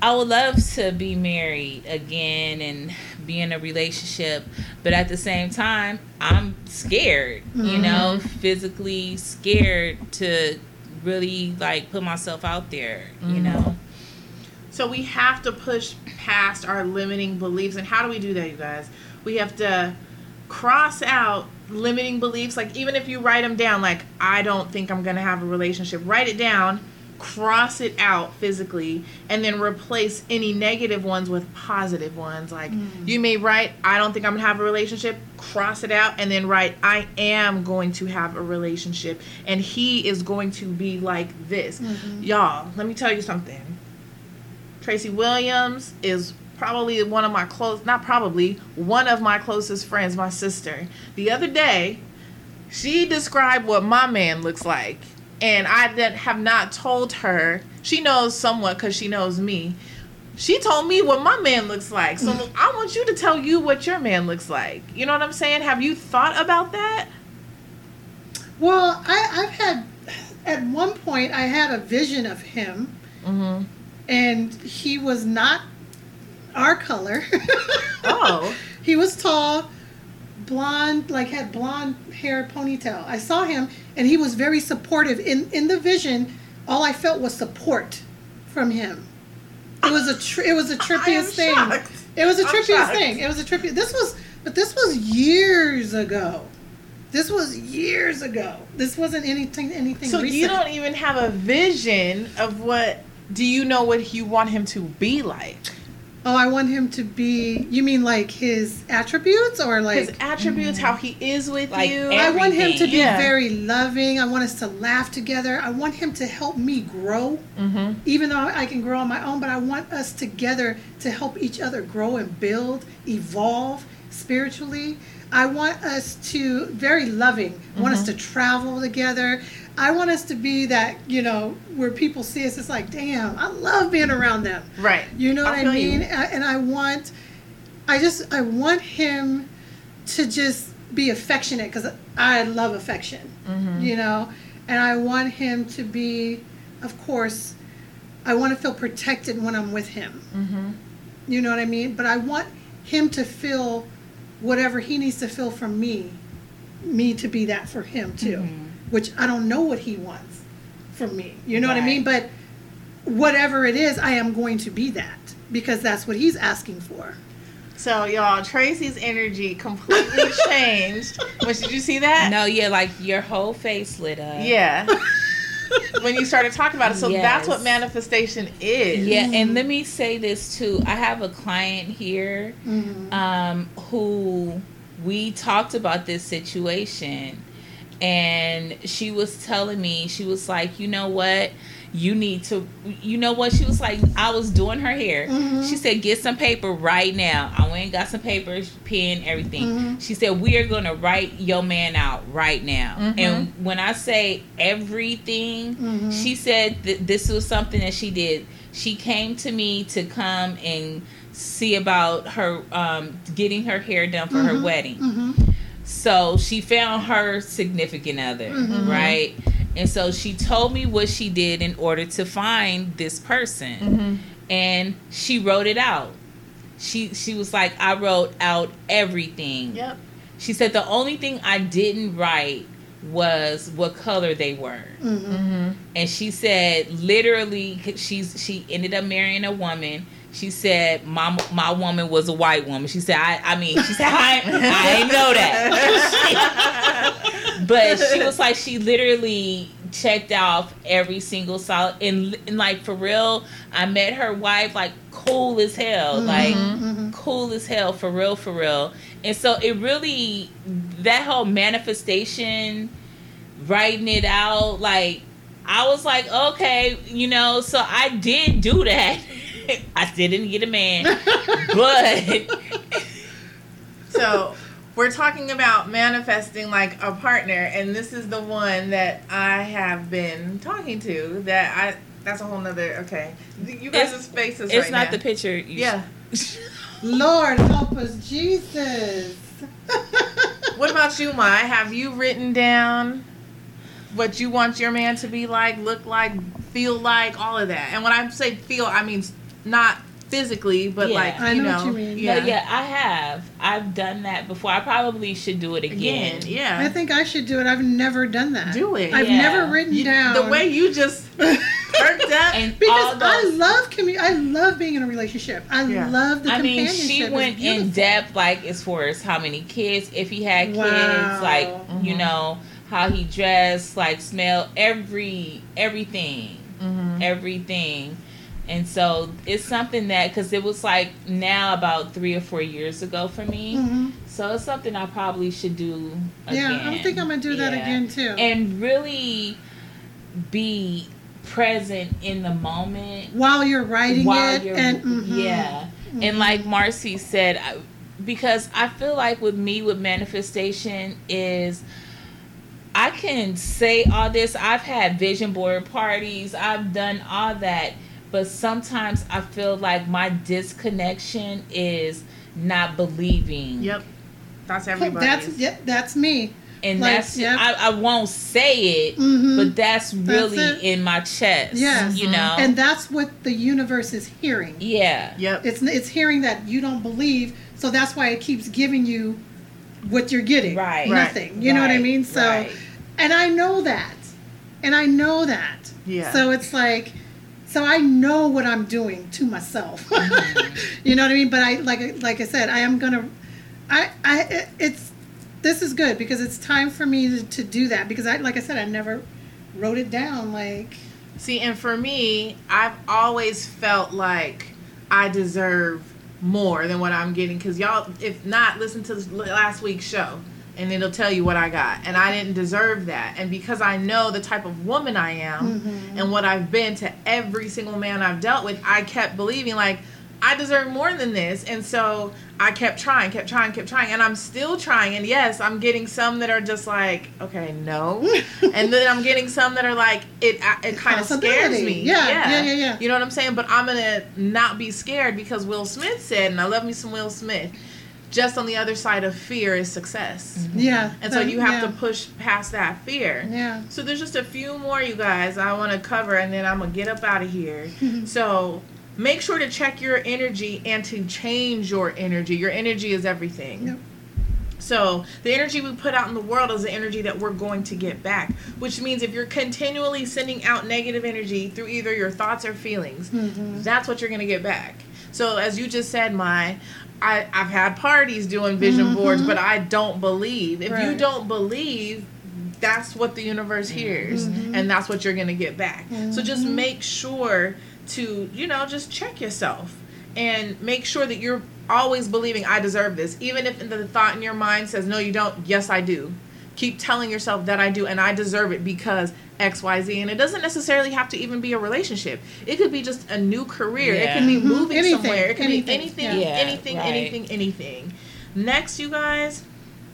I would love to be married again and be in a relationship, but at the same time, I'm scared, you mm-hmm. know, physically scared to really like put myself out there, you mm-hmm. know. So we have to push past our limiting beliefs. And how do we do that, you guys? We have to cross out limiting beliefs. Like, even if you write them down, like, I don't think I'm going to have a relationship, write it down, cross it out physically, and then replace any negative ones with positive ones. Like, mm. you may write, I don't think I'm going to have a relationship, cross it out, and then write, I am going to have a relationship, and he is going to be like this. Mm-hmm. Y'all, let me tell you something. Tracy Williams is probably one of my close not probably one of my closest friends, my sister. The other day, she described what my man looks like, and I that have not told her. She knows somewhat because she knows me. She told me what my man looks like, so I want you to tell you what your man looks like. You know what I'm saying? Have you thought about that? Well, I, I've had, at one point, I had a vision of him, Mm-hmm. and he was not our color. Oh. he was tall, blonde, like had blonde hair ponytail. I saw him, and he was very supportive. In in the vision, all I felt was support from him. It was a tr- it was the trippiest thing. shocked. It was a trippiest thing. It was a trippy. This was, but this was years ago. This was years ago. This wasn't anything anything. So recent. you don't even have a vision of what. Do you know what you want him to be like? Oh, I want him to be. You mean like his attributes or like? His attributes, how he is with Like you. I want him to be Yeah. very loving. I want us to laugh together. I want him to help me grow, mm-hmm. even though I can grow on my own. But I want us together to help each other grow and build, evolve spiritually. I want us to very loving. I want us Mm-hmm. to travel together. I want us to be that you know where people see us. It's like, damn, I love being around them. Right. You know what I, you. mean? A- And I want, I just, I want him to just be affectionate because I love affection, Mm-hmm. you know? And I want him to be, of course, I want to feel protected when I'm with him. Mm-hmm. You know what I mean? But I want him to feel whatever he needs to feel from me, me to be that for him too, which I don't know what he wants from me. You know what I mean? But whatever it is, I am going to be that because that's what he's asking for. So y'all, Tracy's energy completely changed. Which did you see that? No, yeah, like your whole face lit up. Yeah. when you started talking about it, so that's what manifestation is. Yeah, and let me say this too. I have a client here um, who we talked about this situation, and she was telling me, she was like, you know what? You need to, you know what? She was like, I was doing her hair. Mm-hmm. She said, get some paper right now. I went and got some papers pen, everything. Mm-hmm. She said, we are going to write your man out right now. Mm-hmm. And when I say everything, she said that this was something that she did. She came to me to come and see about her um, getting her hair done for her wedding. So she found her significant other, mm-hmm. Mm-hmm. right? And so she told me what she did in order to find this person. Mm-hmm. And she wrote it out. She she was like, I wrote out everything. Yep. She said the only thing I didn't write was what color they were. And she said literally she's she ended up marrying a woman. She said my my woman was a white woman. She said I I mean she said I I didn't know that. but she was like she literally checked off every single solid and, and like for real i met her wife like cool as hell. Mm-hmm, like mm-hmm. cool as hell for real for real. And so it really that whole manifestation writing it out like i was like okay you know so i did do that i still didn't get a man but So we're talking about manifesting like a partner, and this is the one that I have been talking to. That I that's a whole nother. Okay, you guys' It's- faces. it's right not now. the picture you Yeah. Lord help us, Jesus. What about you, Mai? Have you written down what you want your man to be like, look like, feel like, all of that? And when I say feel, I mean not physically, but Yeah. like I you know know, what you mean. Yeah. yeah, I have. I've done that before. I probably should do it again. Again, yeah. I think I should do it. I've never done that. Do it. I've Yeah. never written You- down the way you just perked up. And all because I love commu- I love being in a relationship. I Yeah. love the I mean, she went in depth, like as far as how many kids, if he had Wow. kids, like you Mhm. know how he dressed, like smell, every everything, Mhm. everything. And so it's something that because it was like now about three or four years ago for me. Mhm. So it's something I probably should do again. Yeah, I think I'm gonna do that again too. And really be present in the moment while you're writing while it, you're and mhm. yeah and like marcy said I, because i feel like with me with manifestation is i can say all this i've had vision board parties i've done all that but sometimes i feel like my disconnection is not believing Yep. That's everybody. that's yeah, that's me. and Like, that's yep. I, I won't say it Mhm. but that's really it. in my chest Yes. you know And that's what the universe is hearing. yeah Yep. It's it's hearing that you don't believe, so that's why it keeps giving you what you're getting. Right. Nothing. You know what I mean? So, right. and I know that, and I know that. Yeah. So it's like, so I know what I'm doing to myself. Mm. you know what I mean? But I like like I said, I am gonna. I I it's this is good because it's time for me to, to do that because I like I said I never wrote it down like See, and for me, I've always felt like I deserve more than what I'm getting. Because y'all, if not, listen to last week's show, and it'll tell you what I got. And I didn't deserve that. And because I know the type of woman I am mm-hmm. and what I've been to every single man I've dealt with, I kept believing like I deserve more than this. And so I kept trying, kept trying, kept trying, and I'm still trying. And yes, I'm getting some that are just like, okay, no, and then I'm getting some that are like, it uh, it kind of scares me. Yeah, yeah, yeah, yeah. You know what I'm saying? But I'm gonna not be scared because Will Smith said, and I love me some Will Smith. Just on the other side of fear is success, yeah. and so you have yeah. to push past that fear. Yeah. So there's just a few more you guys I want to cover, and then I'm gonna get up out of here. so make sure to check your energy and to change your energy. Your energy is everything. Yep. So the energy we put out in the world is the energy that we're going to get back. Which means if you're continually sending out negative energy through either your thoughts or feelings, Mm-hmm. that's what you're going to get back. So as you just said, my I, I've had parties doing vision boards, but I don't believe. If you Mm-hmm. Don't believe, that's what the universe hears, Mm-hmm. and that's what you're going to get back. So just make sure to, you know, just check yourself and make sure that you're always believing I deserve this, even if the thought in your mind says no, you don't. Yes, I do. Keep telling yourself that I do, and I deserve it because X, Y, Z. And it doesn't necessarily have to even be a relationship. It could be just a new career. It could be moving Anything, somewhere. It could anything, be anything, yeah. Yeah, anything, right. anything, anything. Next, you guys,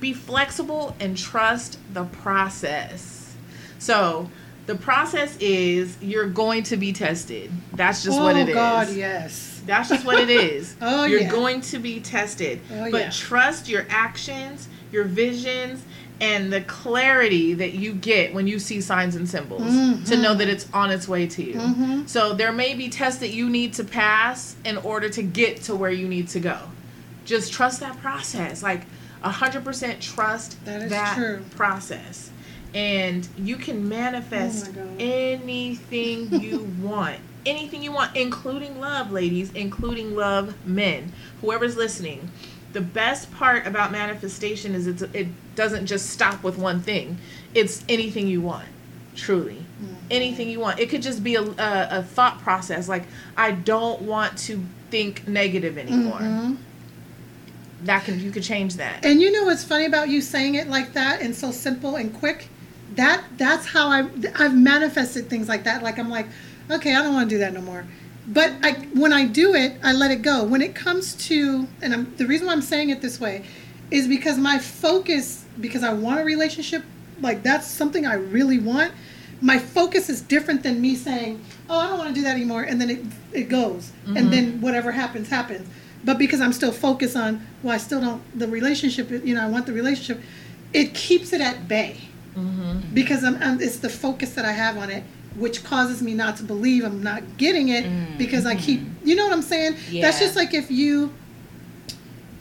be flexible and trust the process. So. The process is you're going to be tested. That's just oh what it is. Oh God, yes. That's just what it is. Oh, You're yeah. going to be tested. Oh, but yeah. trust your actions, your visions, and the clarity that you get when you see signs and symbols to know that it's on its way to you. Mhm. So there may be tests that you need to pass in order to get to where you need to go. Just trust that process. Like 100% trust That is true. process. And you can manifest Oh anything you want. Anything you want, including love, ladies, including love, men. Whoever's listening, the best part about manifestation is it's, it doesn't just stop with one thing. It's anything you want, truly. Mm-hmm. Anything you want. It could just be a, a, a thought process. Like, I don't want to think negative anymore. Mm-hmm. That can you could change that. And you know what's funny about you saying it like that and so simple and quick? That that's how I I've manifested things like that. Like I'm like, okay, I don't want to do that no more. But I when I do it, I let it go. When it comes to and I'm, the reason why I'm saying it this way is because my focus because I want a relationship like that's something I really want. My focus is different than me saying, "Oh, I don't want to do that anymore," and then it it goes, and then mm-hmm. whatever happens happens. But because I'm still focused on, well, I still don't the relationship. You know, I want the relationship. It keeps it at bay mm-hmm. because I'm, I'm it's the focus that I have on it, which causes me not to believe I'm not getting it because I keep. You know what I'm saying? Yeah. That's just like if you,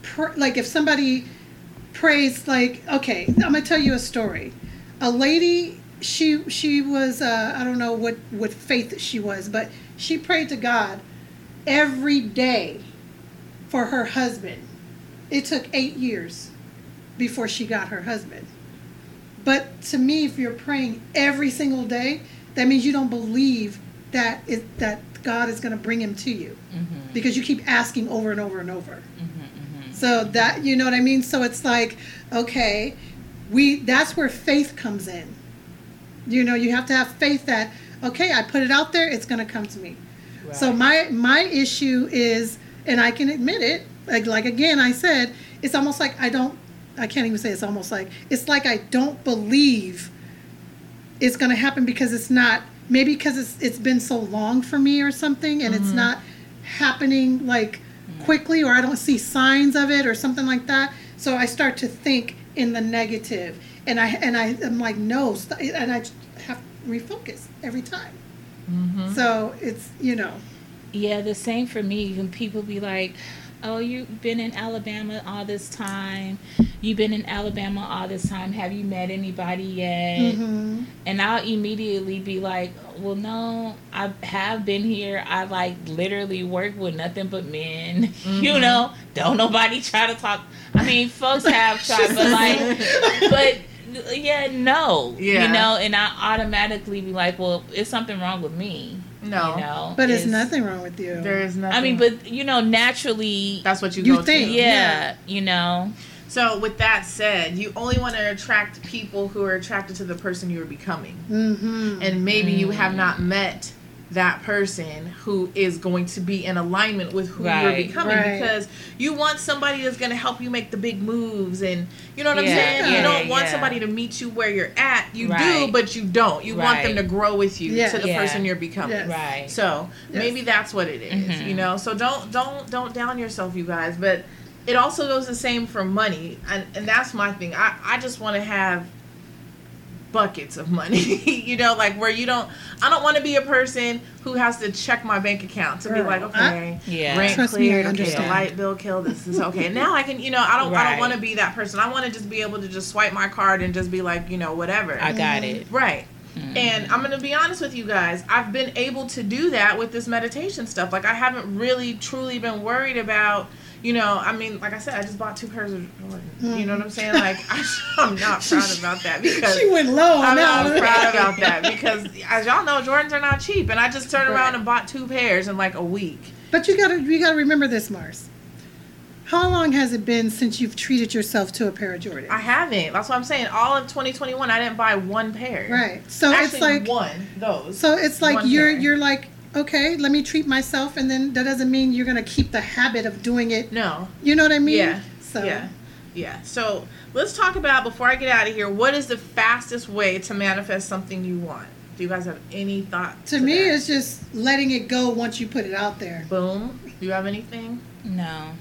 pr- like if somebody prays like okay i'm gonna tell you a story a lady she she was uh, i don't know what what faith she was but she prayed to god every day for her husband it took eight years before she got her husband but to me if you're praying every single day that means you don't believe that it that god is going to bring him to you mm-hmm. because you keep asking over and over and over mm-hmm, mm-hmm. so that you know what I mean. So it's like, okay, we that's where faith comes in. You know, you have to have faith that okay, I put it out there, it's going to come to me. So my my issue is, and I can admit it. Like like again, I said it's almost like I don't. I can't even say it's almost like it's like I don't believe it's going to happen because it's not maybe because it's it's been so long for me or something and it's mm-hmm. not happening like quickly or I don't see signs of it or something like that. So I start to think in the negative and I and I am like no and I have to refocus every time. Mm-hmm. So it's you know. Yeah, the same for me. Even people be like, "Oh, you've been in Alabama all this time. You've been in Alabama all this time. Have you met anybody yet?" mhm. And I'll immediately be like, "Well, no, I have been here. I like literally work with nothing but men. You know, don't nobody try to talk. I mean, folks have tried, but like, but." Yeah, no. Yeah. You know, and I automatically be like, well, it's something wrong with me? No. You know? but it's It's- nothing wrong with you There is nothing. I mean, but you know, naturally, that's what you, You go think. to. yeah, you know, So with that said, you only want to attract people who are attracted to the person you are becoming. mm-hmm. and maybe you have not met that person who is going to be in alignment with who you're becoming Right. because you want somebody that's going to help you make the big moves and you know what I'm saying? yeah, you don't want yeah. somebody to meet you where you're at. You do, but you don't. You want them to grow with you Yeah. to the Yeah. person you're becoming. Yes. right. So Yes. maybe that's what it is, Mhm. you know. So don't don't don't down yourself, you guys. But it also goes the same for money, and and that's my thing. I I just want to have buckets of money, you know, like where you don't. I don't want to be a person who has to check my bank account to be like, okay, Yeah. rent Trust me, I cleared, okay, the light bill killed. This is okay. now I can, you know, I don't I don't want to be that person. I want to just be able to just swipe my card and just be like, you know, whatever. I got it. Mm-hmm. Right. Mm. And I'm going to be honest with you guys. I've been able to do that with this meditation stuff. Like, I haven't really truly been worried about, you know, I mean, like I said, I just bought two pairs of Jordans. You know what I'm saying? Mm. Like, I, I'm not proud about that because. she went low I'm not proud about that because, as y'all know, Jordans are not cheap, and I just turned around and bought two pairs in like a week. But you gotta you gotta remember this, Mars. How long has it been since you've treated yourself to a pair of Jordans? I haven't. That's what I'm saying. All of 2021, I didn't buy one pair. right. So Actually, it's like one. Those. so it's like One you're pair. you're like okay, let me treat myself, and then that doesn't mean you're gonna keep the habit of doing it. no. You know what I mean? Yeah. So Yeah. Yeah. So let's talk about before I get out of here. What is the fastest way to manifest something you want? Do you guys have any thought? to me, that? it's just letting it go once you put it out there. boom. Do you have anything? No.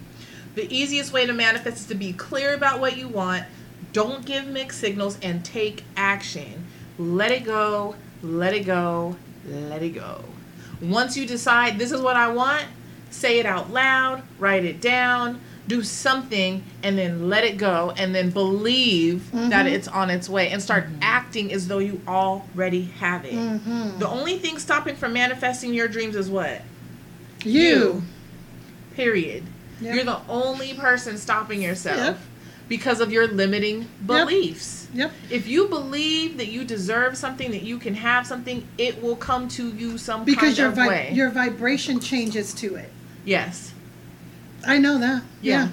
The easiest way to manifest is to be clear about what you want. Don't give mixed signals and take action. Let it go. Let it go. Let it go. Once you decide this is what I want, say it out loud, write it down, do something, and then let it go, and then believe that it's on its way and start acting as though you already have it. Mm-hmm. The only thing stopping from manifesting your dreams is what? You. Period. Yep. You're the only person stopping yourself Yep. Because of your limiting beliefs. Yep. If you believe that you deserve something, that you can have something, it will come to you some Because kind your of vi- way. your vibration changes to it. yes. I know that. Yeah. Yeah.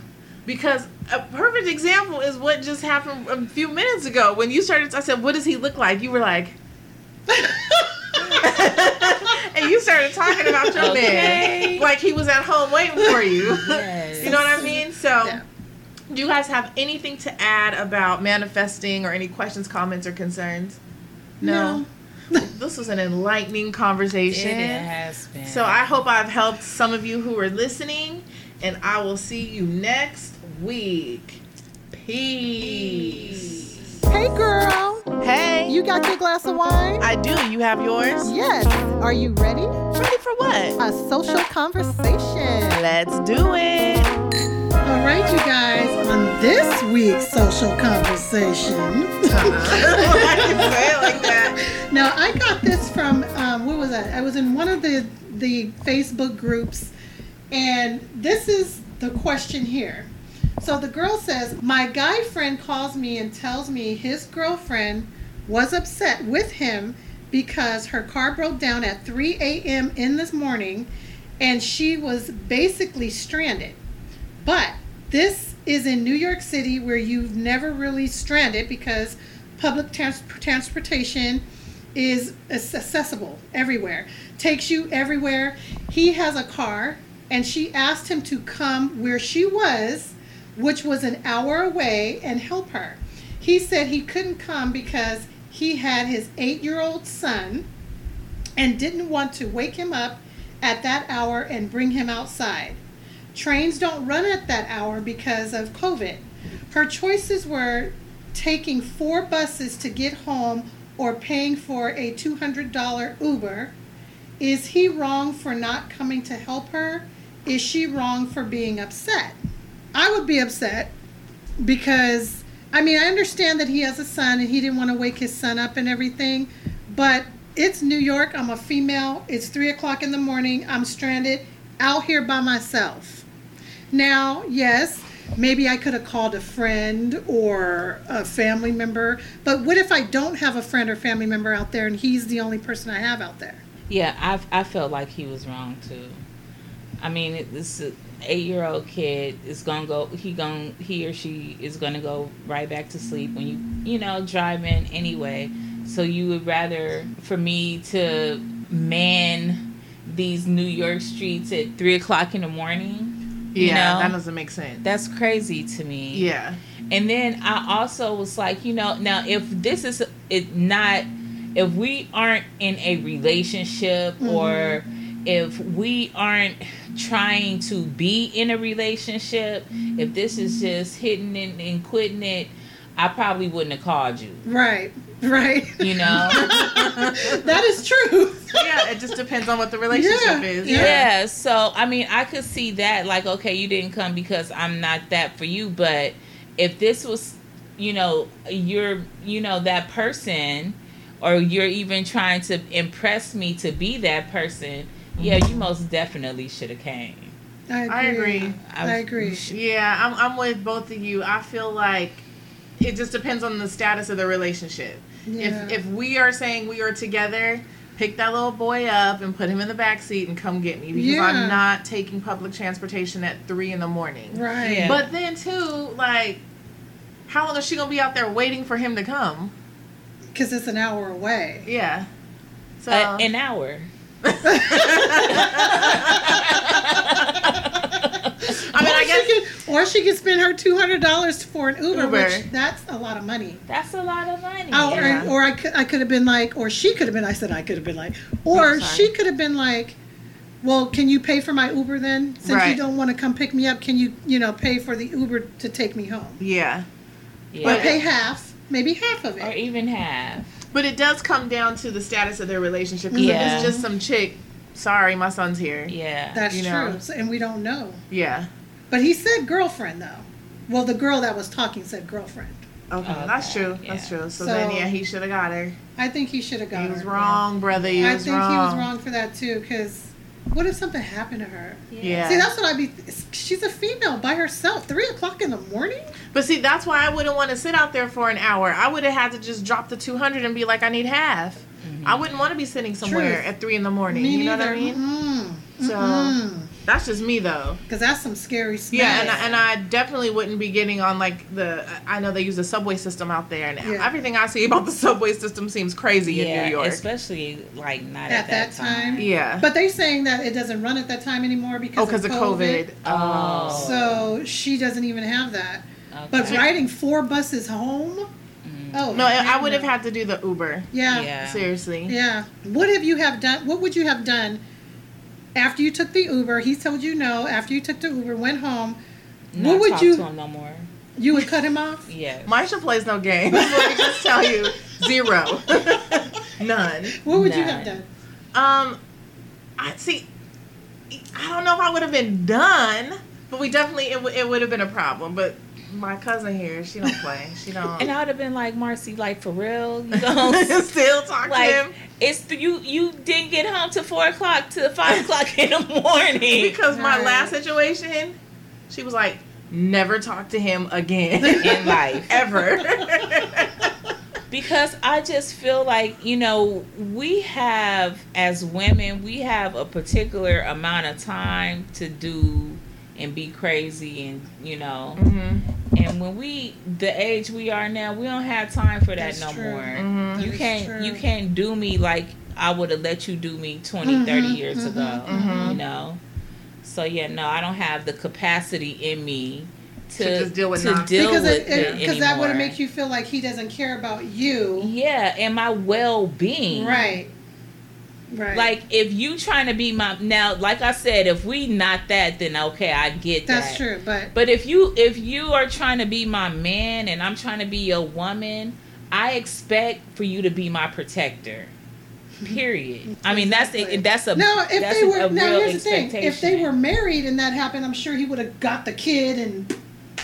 Because a perfect example is what just happened a few minutes ago when you started. I said, "What does he look like?" You were like, and you started talking about your Okay. man like he was at home waiting for you. Yes. you know what I mean? So, Yeah. Do you guys have anything to add about manifesting or any questions, comments, or concerns? No. this was an enlightening conversation. It has been. So I hope I've helped some of you who are listening, and I will see you next week. Peace. Hey, girl. Hey, You got your glass of wine? I do. You have yours? Yes. Are you ready? Ready for what? A social conversation. Let's do it. All right, you guys, on this week's social conversation. Why you say it like that? Now, I got this from um, what was that? I was in one of the the Facebook groups, and this is the question here. So the girl says, "My guy friend calls me and tells me his girlfriend was upset with him because her car broke down at 3 a.m. in this morning, and she was basically stranded. But this is in New York City where you've never really stranded because public trans- transportation is accessible everywhere, takes you everywhere. He has a car, and she asked him to come where she was, which was an hour away, and help her. He said he couldn't come because he had his eight year old son and didn't want to wake him up at that hour and bring him outside. Trains don't run at that hour because of COVID. Her choices were taking four buses to get home or paying for a $200 Uber. Is he wrong for not coming to help her? Is she wrong for being upset? I would be upset because, I mean, I understand that he has a son and he didn't want to wake his son up and everything, but it's New York. I'm a female. It's three o'clock in the morning. I'm stranded out here by myself. Now, yes, maybe I could have called a friend or a family member, but what if I don't have a friend or family member out there and he's the only person I have out there? Yeah, I I felt like he was wrong too. I mean, this eight year old kid is gonna go. He gon' he or she is gonna go right back to sleep when you you know driving anyway. So you would rather for me to man these New York streets at three o'clock in the morning? You Yeah, know? that doesn't make sense. That's crazy to me. yeah. And then I also was like, you know, now if this is it not if we aren't in a relationship mm-hmm. or if we aren't trying to be in a relationship, if this is just hitting it and quitting it, I probably wouldn't have called you. Right, right. You know? that is true. Yeah, it just depends on what the relationship Yeah, is. yeah. Yeah, so I mean, I could see that like okay, you didn't come because I'm not that for you, but if this was, you know, you're, you know, that person or you're even trying to impress me to be that person, yeah, you mm-hmm. most definitely should have came. I agree. I agree. I agree. Yeah, I'm, I'm with both of you. I feel like it just depends on the status of the relationship. Yeah. If if we are saying we are together, pick that little boy up and put him in the back seat and come get me because Yeah. I'm not taking public transportation at three in the morning. Right. Yeah. But then too, like, how long is she gonna be out there waiting for him to come? Because it's an hour away. Yeah. So Uh, an hour. I or guess she could, or she could spend her two hundred dollars for an Uber, Uber. which that's a lot of money. That's a lot of money. Oh, Yeah. or, or I could, I could have been like, or she could have been. I said I could have been like, or Oh, she could have been like, well, can you pay for my Uber then? Since you don't want to come pick me up, can you, you know, pay for the Uber to take me home? yeah. Yeah. Or pay half, maybe half of it, or even half. But it does come down to the status of their relationship. 'cause if Yeah. it's just some chick, sorry, my son's here. Yeah. That's you true, know. So- and we don't know. Yeah. But he said girlfriend though. Well, the girl that was talking said girlfriend. Okay, Okay, that's true. That's true. So, So- then, yeah, he should have got her. I think he should have got her. He was her. wrong, brother. He I was think wrong. he was wrong for that too, because what if something happened to her? Yeah. See, that's what I'd be. She's a female by herself, three o'clock in the morning. But see, that's why I wouldn't want to sit out there for an hour. I would have had to just drop the 200 and be like, I need half. I wouldn't want to be sitting somewhere Truth. at 3 in the morning. Me you know neither. what I mean? Mm-hmm. So that's just me, though. Because that's some scary stuff. Yeah, and I, and I definitely wouldn't be getting on like the. I know they use the subway system out there, and Yeah. everything I see about the subway system seems crazy yeah, in New York. especially like not at that time. Yeah. But they're saying that it doesn't run at that time anymore because oh, because of COVID. Oh. So she doesn't even have that. But riding four buses home. Mm. Oh No, I heck would have had to do the Uber. Yeah. Yeah. Seriously. Yeah. What have you have done? What would you have done after you took the Uber? He told you no. After you took the Uber, went home. Not what would talk you- to him no more. You would cut him off. yeah. Marsha plays no games. Let me just tell you, zero, none. What would you have done? Um, I see. I don't know if I would have been done, but we definitely it, w- it would have been a problem. But my cousin here, she don't play. She don't. And I would have been like, Marcy, like for real, you don't still talk to him it's the, you. You didn't get home till four o'clock to five o'clock in the morning. because my Right. last situation, she was like, never talk to him again in life. ever. because I just feel like you know we have as women we have a particular amount of time to do and be crazy and you know hmm and when we the age we are now we don't have time for that That's no true. more Mhm. You is can't true. you can't do me like I would have let you do me 20 30 Mhm, years mhm, ago mhm. you know so yeah no I don't have the capacity in me to, To just deal with to nonsense. deal Because with it, it, because that would make you feel like he doesn't care about you. yeah and my well-being Right. Right. like if you trying to be my now like i said if we not that then okay i get that. that's true, but but if you if you are trying to be my man and i'm trying to be your woman i expect for you to be my protector. Period. I mean that's a, that's a no, if that's they were now here's the thing: if they were married and that happened, I'm sure he would have got the kid, and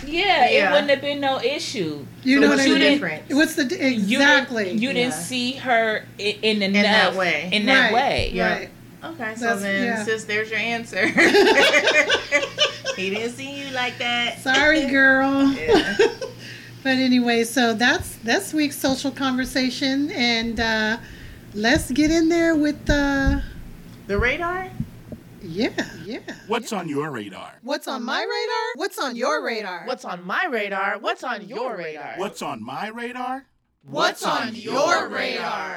yeah, Yeah. it wouldn't have been no issue you know what's what I the mean. difference? What's the di- You exactly? didn't, you didn't see her in, in that way. in that right, way Yeah. Right. Okay, so That's- then, yeah. sis, there's your answer. he didn't see you like that. Sorry, girl. Yeah. but anyway, so that's this week's social conversation, and uh, let's get in there with uh, The radar? Yeah, yeah. What's on your radar? What's on my radar? What's on your radar? What's on my radar? What's on your radar? What's on my radar? What's on your radar?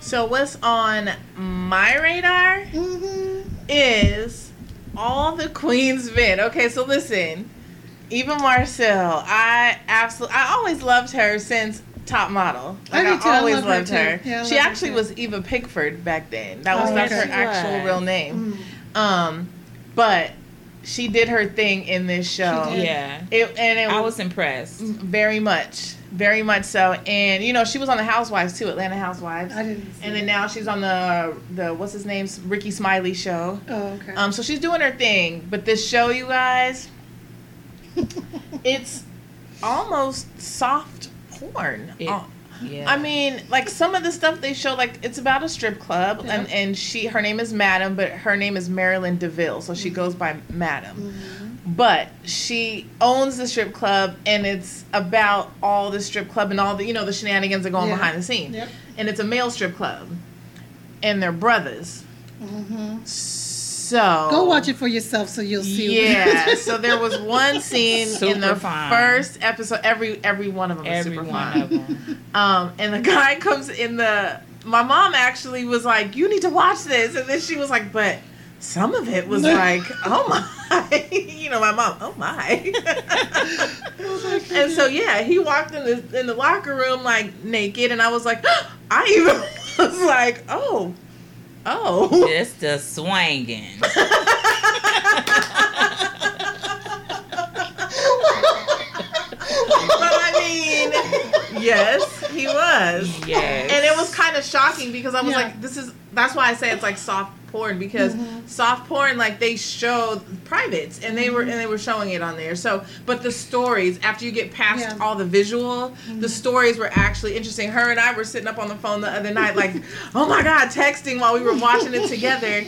So what's on my radar Mm-hmm. is all the Queen's men. Okay, so listen, Eva Marcille, I absolutely, I always loved her since Top Model. I Like, do too. I always love loved too. her. Yeah, I she love her actually too. was Eva Pigford back then. That was Oh, that's okay. her actual She real name. Mm. Um, but she did her thing in this show. She did. yeah It, and it i was was impressed very much, very much so. And you know, she was on the Housewives too, Atlanta Housewives. I didn't. See And then it. now she's on the the what's his name, Rickey Smiley show. Oh, okay. Um, so she's doing her thing. But this show, you guys, it's almost soft porn. It- Uh, yeah I mean, like some of the stuff they show, like it's about a strip club, Yeah. and and she her name is Madam, but her name is Marilyn Deville, so she goes by Madam. Mm-hmm. But she owns the strip club, and it's about all the strip club and all the you know the shenanigans that go on Yeah. behind the scene. Yep. And it's a male strip club, and they're brothers. Mhm. So So go watch it for yourself, so you'll see. Yeah. so there was one scene in the fine. first episode. Every every one of them is every super one of them Um, and the guy comes in the. My mom actually was like, "You need to watch this," and then she was like, "But some of it was like, oh my, you know, my mom, oh my." and so yeah, he walked in the in the locker room like naked, and I was like, I even was like, oh, oh. just the swanging but I mean, yes, he was. yes And it was kind of shocking because I was Yeah. like, this is that's why I say it's like soft porn because Mm-hmm. soft porn like they show privates and they were and they were showing it on there. So, but the stories after you get past Yeah. Mm-hmm. all the visual, the stories were actually interesting. Her and I were sitting up on the phone the other night like, "Oh my god," texting while we were watching it together.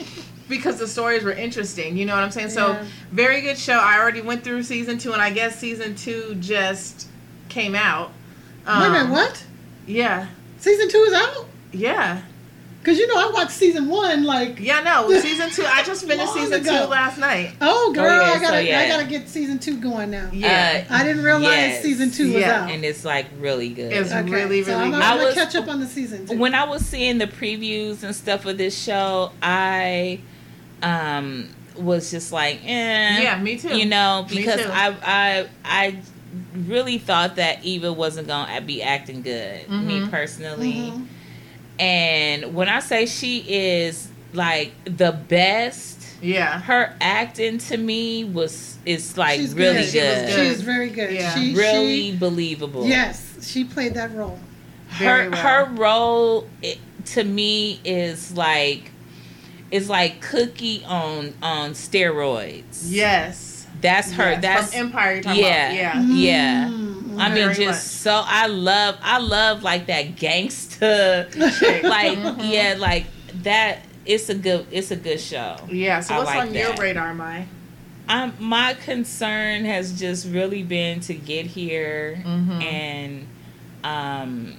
Because the stories were interesting, you know what I'm saying. So Yeah. very good show. I already went through season two, and I guess season two just came out. Wait a minute, Um, what? Yeah, Season two is out? yeah. Because you know I watched season one like Yeah, no, season two. I just finished season ago. two last night. Oh girl, yeah, I gotta so, yeah. I gotta get season two going now. Yeah, Uh, I didn't realize Yes. season two was Yeah. out. and it's like really good. It's Okay, really, so I'm, good. gonna- I'm gonna was- catch up on the season two. when I was seeing the previews and stuff of this show, I um was just like, eh. Yeah, me too. You know, Me because too. I I I really thought that Eva wasn't gonna be acting good. Me Mhm. personally, Mhm. And when I say she is like the best, yeah, her acting to me was is like She's really good. She was good, good. She's very good. Yeah. She, really she, believable. yes, she played that role. Her well. her role it, to me is like is like cookie on on steroids yes. that's her Yes. that's from Empire. You're yeah about. Yeah, yeah Mm, i mean just much. so i love i love like that gangster, Chick. like Mhm. yeah like that it's a good it's a good show yeah. So I what's like on your that. radar, Mai? um my concern has just really been to get here Mhm. and um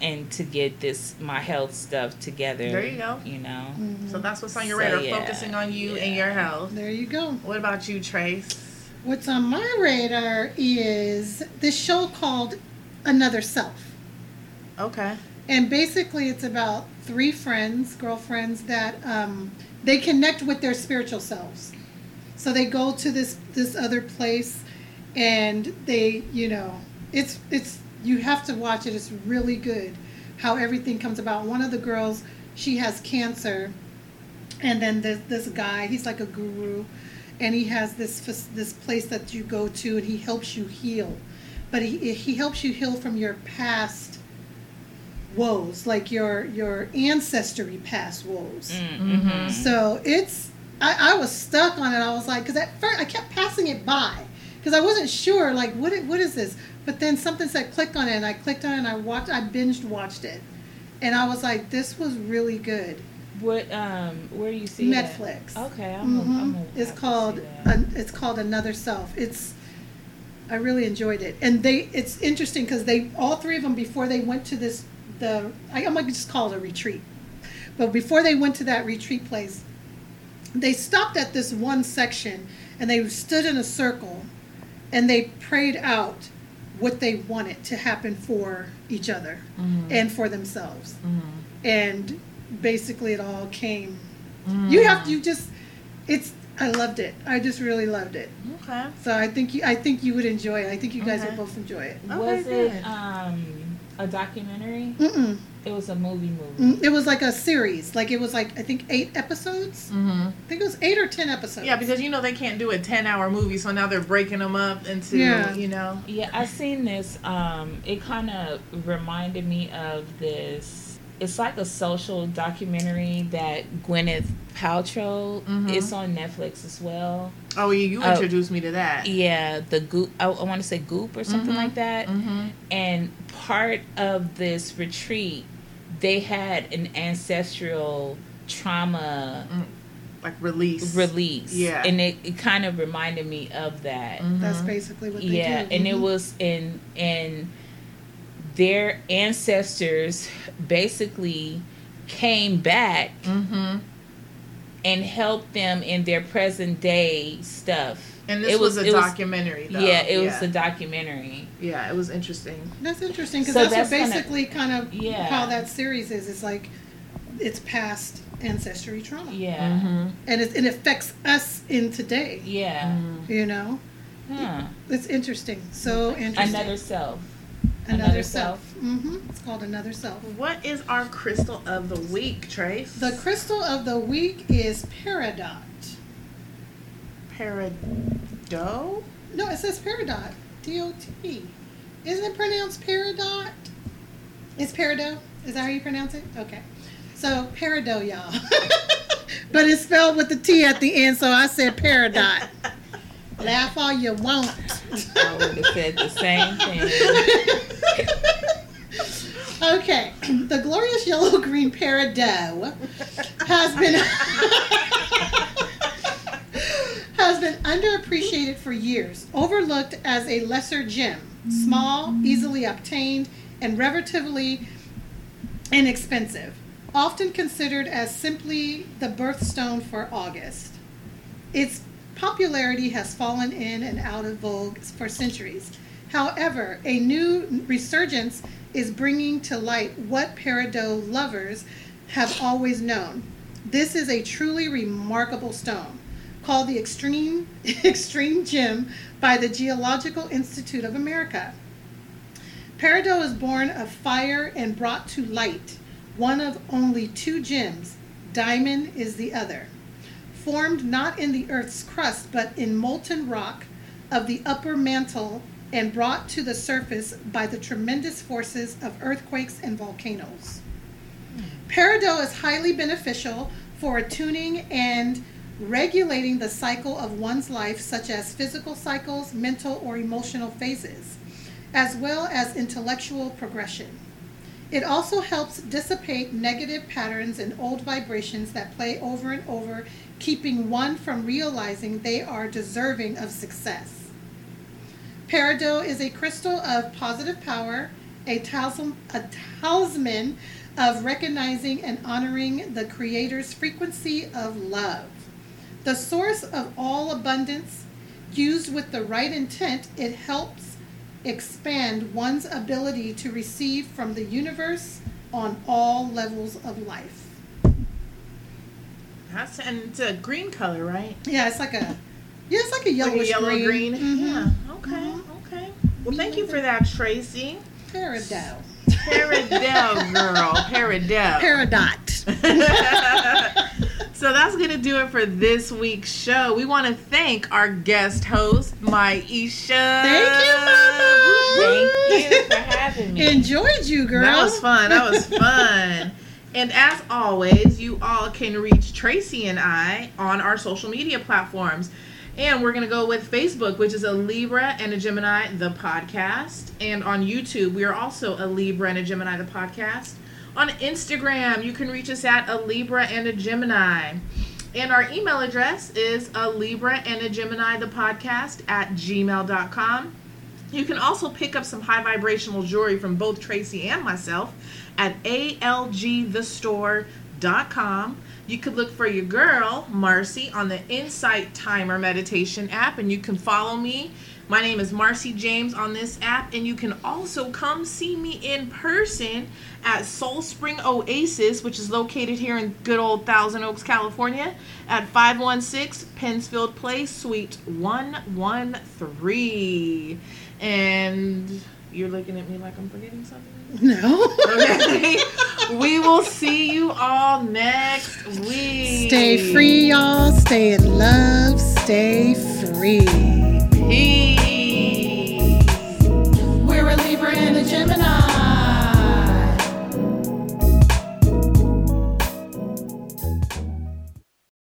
and to get this my health stuff together There you go. you know Mhm. So that's what's on your So, radar. yeah. Focusing on you and your health. There you go. What about you, Trace? What's on my radar is this show called Another Self. Okay. And basically, it's about three friends, girlfriends, that um, they connect with their spiritual selves. So they go to this this other place, and they, you know, it's it's you have to watch it. It's really good how everything comes about. One of the girls, she has cancer, and then this this guy. He's like a guru, and he has this this place that you go to, and he helps you heal. But he he helps you heal from your past woes, like your your ancestry past woes. mm-hmm. So it's I, I was stuck on it. I was like, because at first I kept passing it by because I wasn't sure like what it, what is this. But then something said click on it, and I clicked on it, and I watched. I binged watched it, and I was like, this was really good. What um where do you see that? Netflix. okay I'm, Mhm. I'm gonna It's called that. an, it's called Another Self. It's I really enjoyed it, and they it's interesting because they all three of them before they went to this the I, I'm gonna just call it a retreat, but before they went to that retreat place, they stopped at this one section and they stood in a circle, and they prayed out what they wanted to happen for each other and for themselves, and basically it all came. You have to, you just it's I loved it. I just really loved it. Okay. So I think you I think you would enjoy it. I think you guys Okay. would both enjoy it. Okay, was it um a documentary Mm-mm. it was a movie movie Mm, It was like a series. Like it was like I think eight episodes. Mm-hmm. I think it was eight or ten episodes. Yeah, because you know they can't do a ten-hour movie, so now they're breaking them up into Yeah. you know. Yeah, I seen this. Um, it kind of reminded me of this. It's like a social documentary that Gwyneth Paltrow. Mhm. It's on Netflix as well. Oh, you, you Oh. introduced me to that. Yeah, the Goop. I, I want to say Goop or something Mhm. like that. Mm-hmm. And part of this retreat, they had an ancestral trauma Like release. release. Yeah. and it, it kind of reminded me of that. That's Mhm. basically what they yeah do. and it Mhm. was in and their ancestors basically came back Mhm. and helped them in their present day stuff And this It was, was- a it was- documentary, though. yeah it was yeah. a documentary yeah, it was interesting. That's interesting because So that's, that's what kinda- basically kind of Yeah. how that series is. It's like it's past ancestry trauma, yeah Mm-hmm. and it, it affects us in today. yeah You know, huh. it's interesting. So interesting. another self Another, Another self. Self. hmm It's called another self. What is our crystal of the week, Trace? The crystal of the week is peridot. Peridot? No, it says peridot. D O T. Isn't it pronounced peridot? It's peridot. Is that how you pronounce it? Okay. So peridot, y'all. but it's spelled with the T at the end, so I said Peridot. Laugh all you want. I would have said the same thing. Okay, the glorious yellow green peridot has been has been underappreciated for years, overlooked as a lesser gem, small, easily obtained, and relatively inexpensive, often considered as simply the birthstone for August. Its popularity has fallen in and out of vogue for centuries. However, a new resurgence is bringing to light what peridot lovers have always known. This is a truly remarkable stone, called the Extreme Extreme Gem by the Gemological Institute of America. Peridot is born of fire and brought to light, one of only two gems. Diamond is the other. Formed not in the earth's crust, but in molten rock of the upper mantle and brought to the surface by the tremendous forces of earthquakes and volcanoes. Peridot is highly beneficial for attuning and regulating the cycle of one's life, such as physical cycles, mental or emotional phases, as well as intellectual progression. It also helps dissipate negative patterns and old vibrations that play over and over, keeping one from realizing they are deserving of success. Peridot is a crystal of positive power, a talisman, a talisman of recognizing and honoring the Creator's frequency of love. The source of all abundance, used with the right intent, it helps expand one's ability to receive from the universe on all levels of life. That's and it's a green color, right? Yeah, it's like a yeah, it's like a Like a yellow green. Mhm. Yeah. Okay. Okay. Well, thank you for that, Tracy. Peridot. Peridot, girl. Peridot. Peridot. so that's going to do it for this week's show. We want to thank our guest host, Maisha. Thank you, Mama. Thank you for having me. Enjoyed you, girl. That was fun. That was fun. and as always, you all can reach Tracy and I on our social media platforms. And we're going to go with Facebook, which is a Libra and a Gemini, the podcast. And on YouTube, we are also a Libra and a Gemini, the podcast. On Instagram, you can reach us at a Libra and a Gemini. And our email address is a Libra and a Gemini, the podcast at gmail.com. You can also pick up some high vibrational jewelry from both Tracy and myself at algthestore.com. You could look for your girl, Marcy, on the Insight Timer Meditation app, and you can follow me. My name is Marcy James on this app, and you can also come see me in person at Soul Spring Oasis, which is located here in good old Thousand Oaks, California, at 516 Pensfield Place, Suite 113. And you're looking at me like I'm forgetting something? No. okay. We will see you all next week. Stay free, y'all. Stay in love. Stay free. Peace. We're a Libra and a Gemini.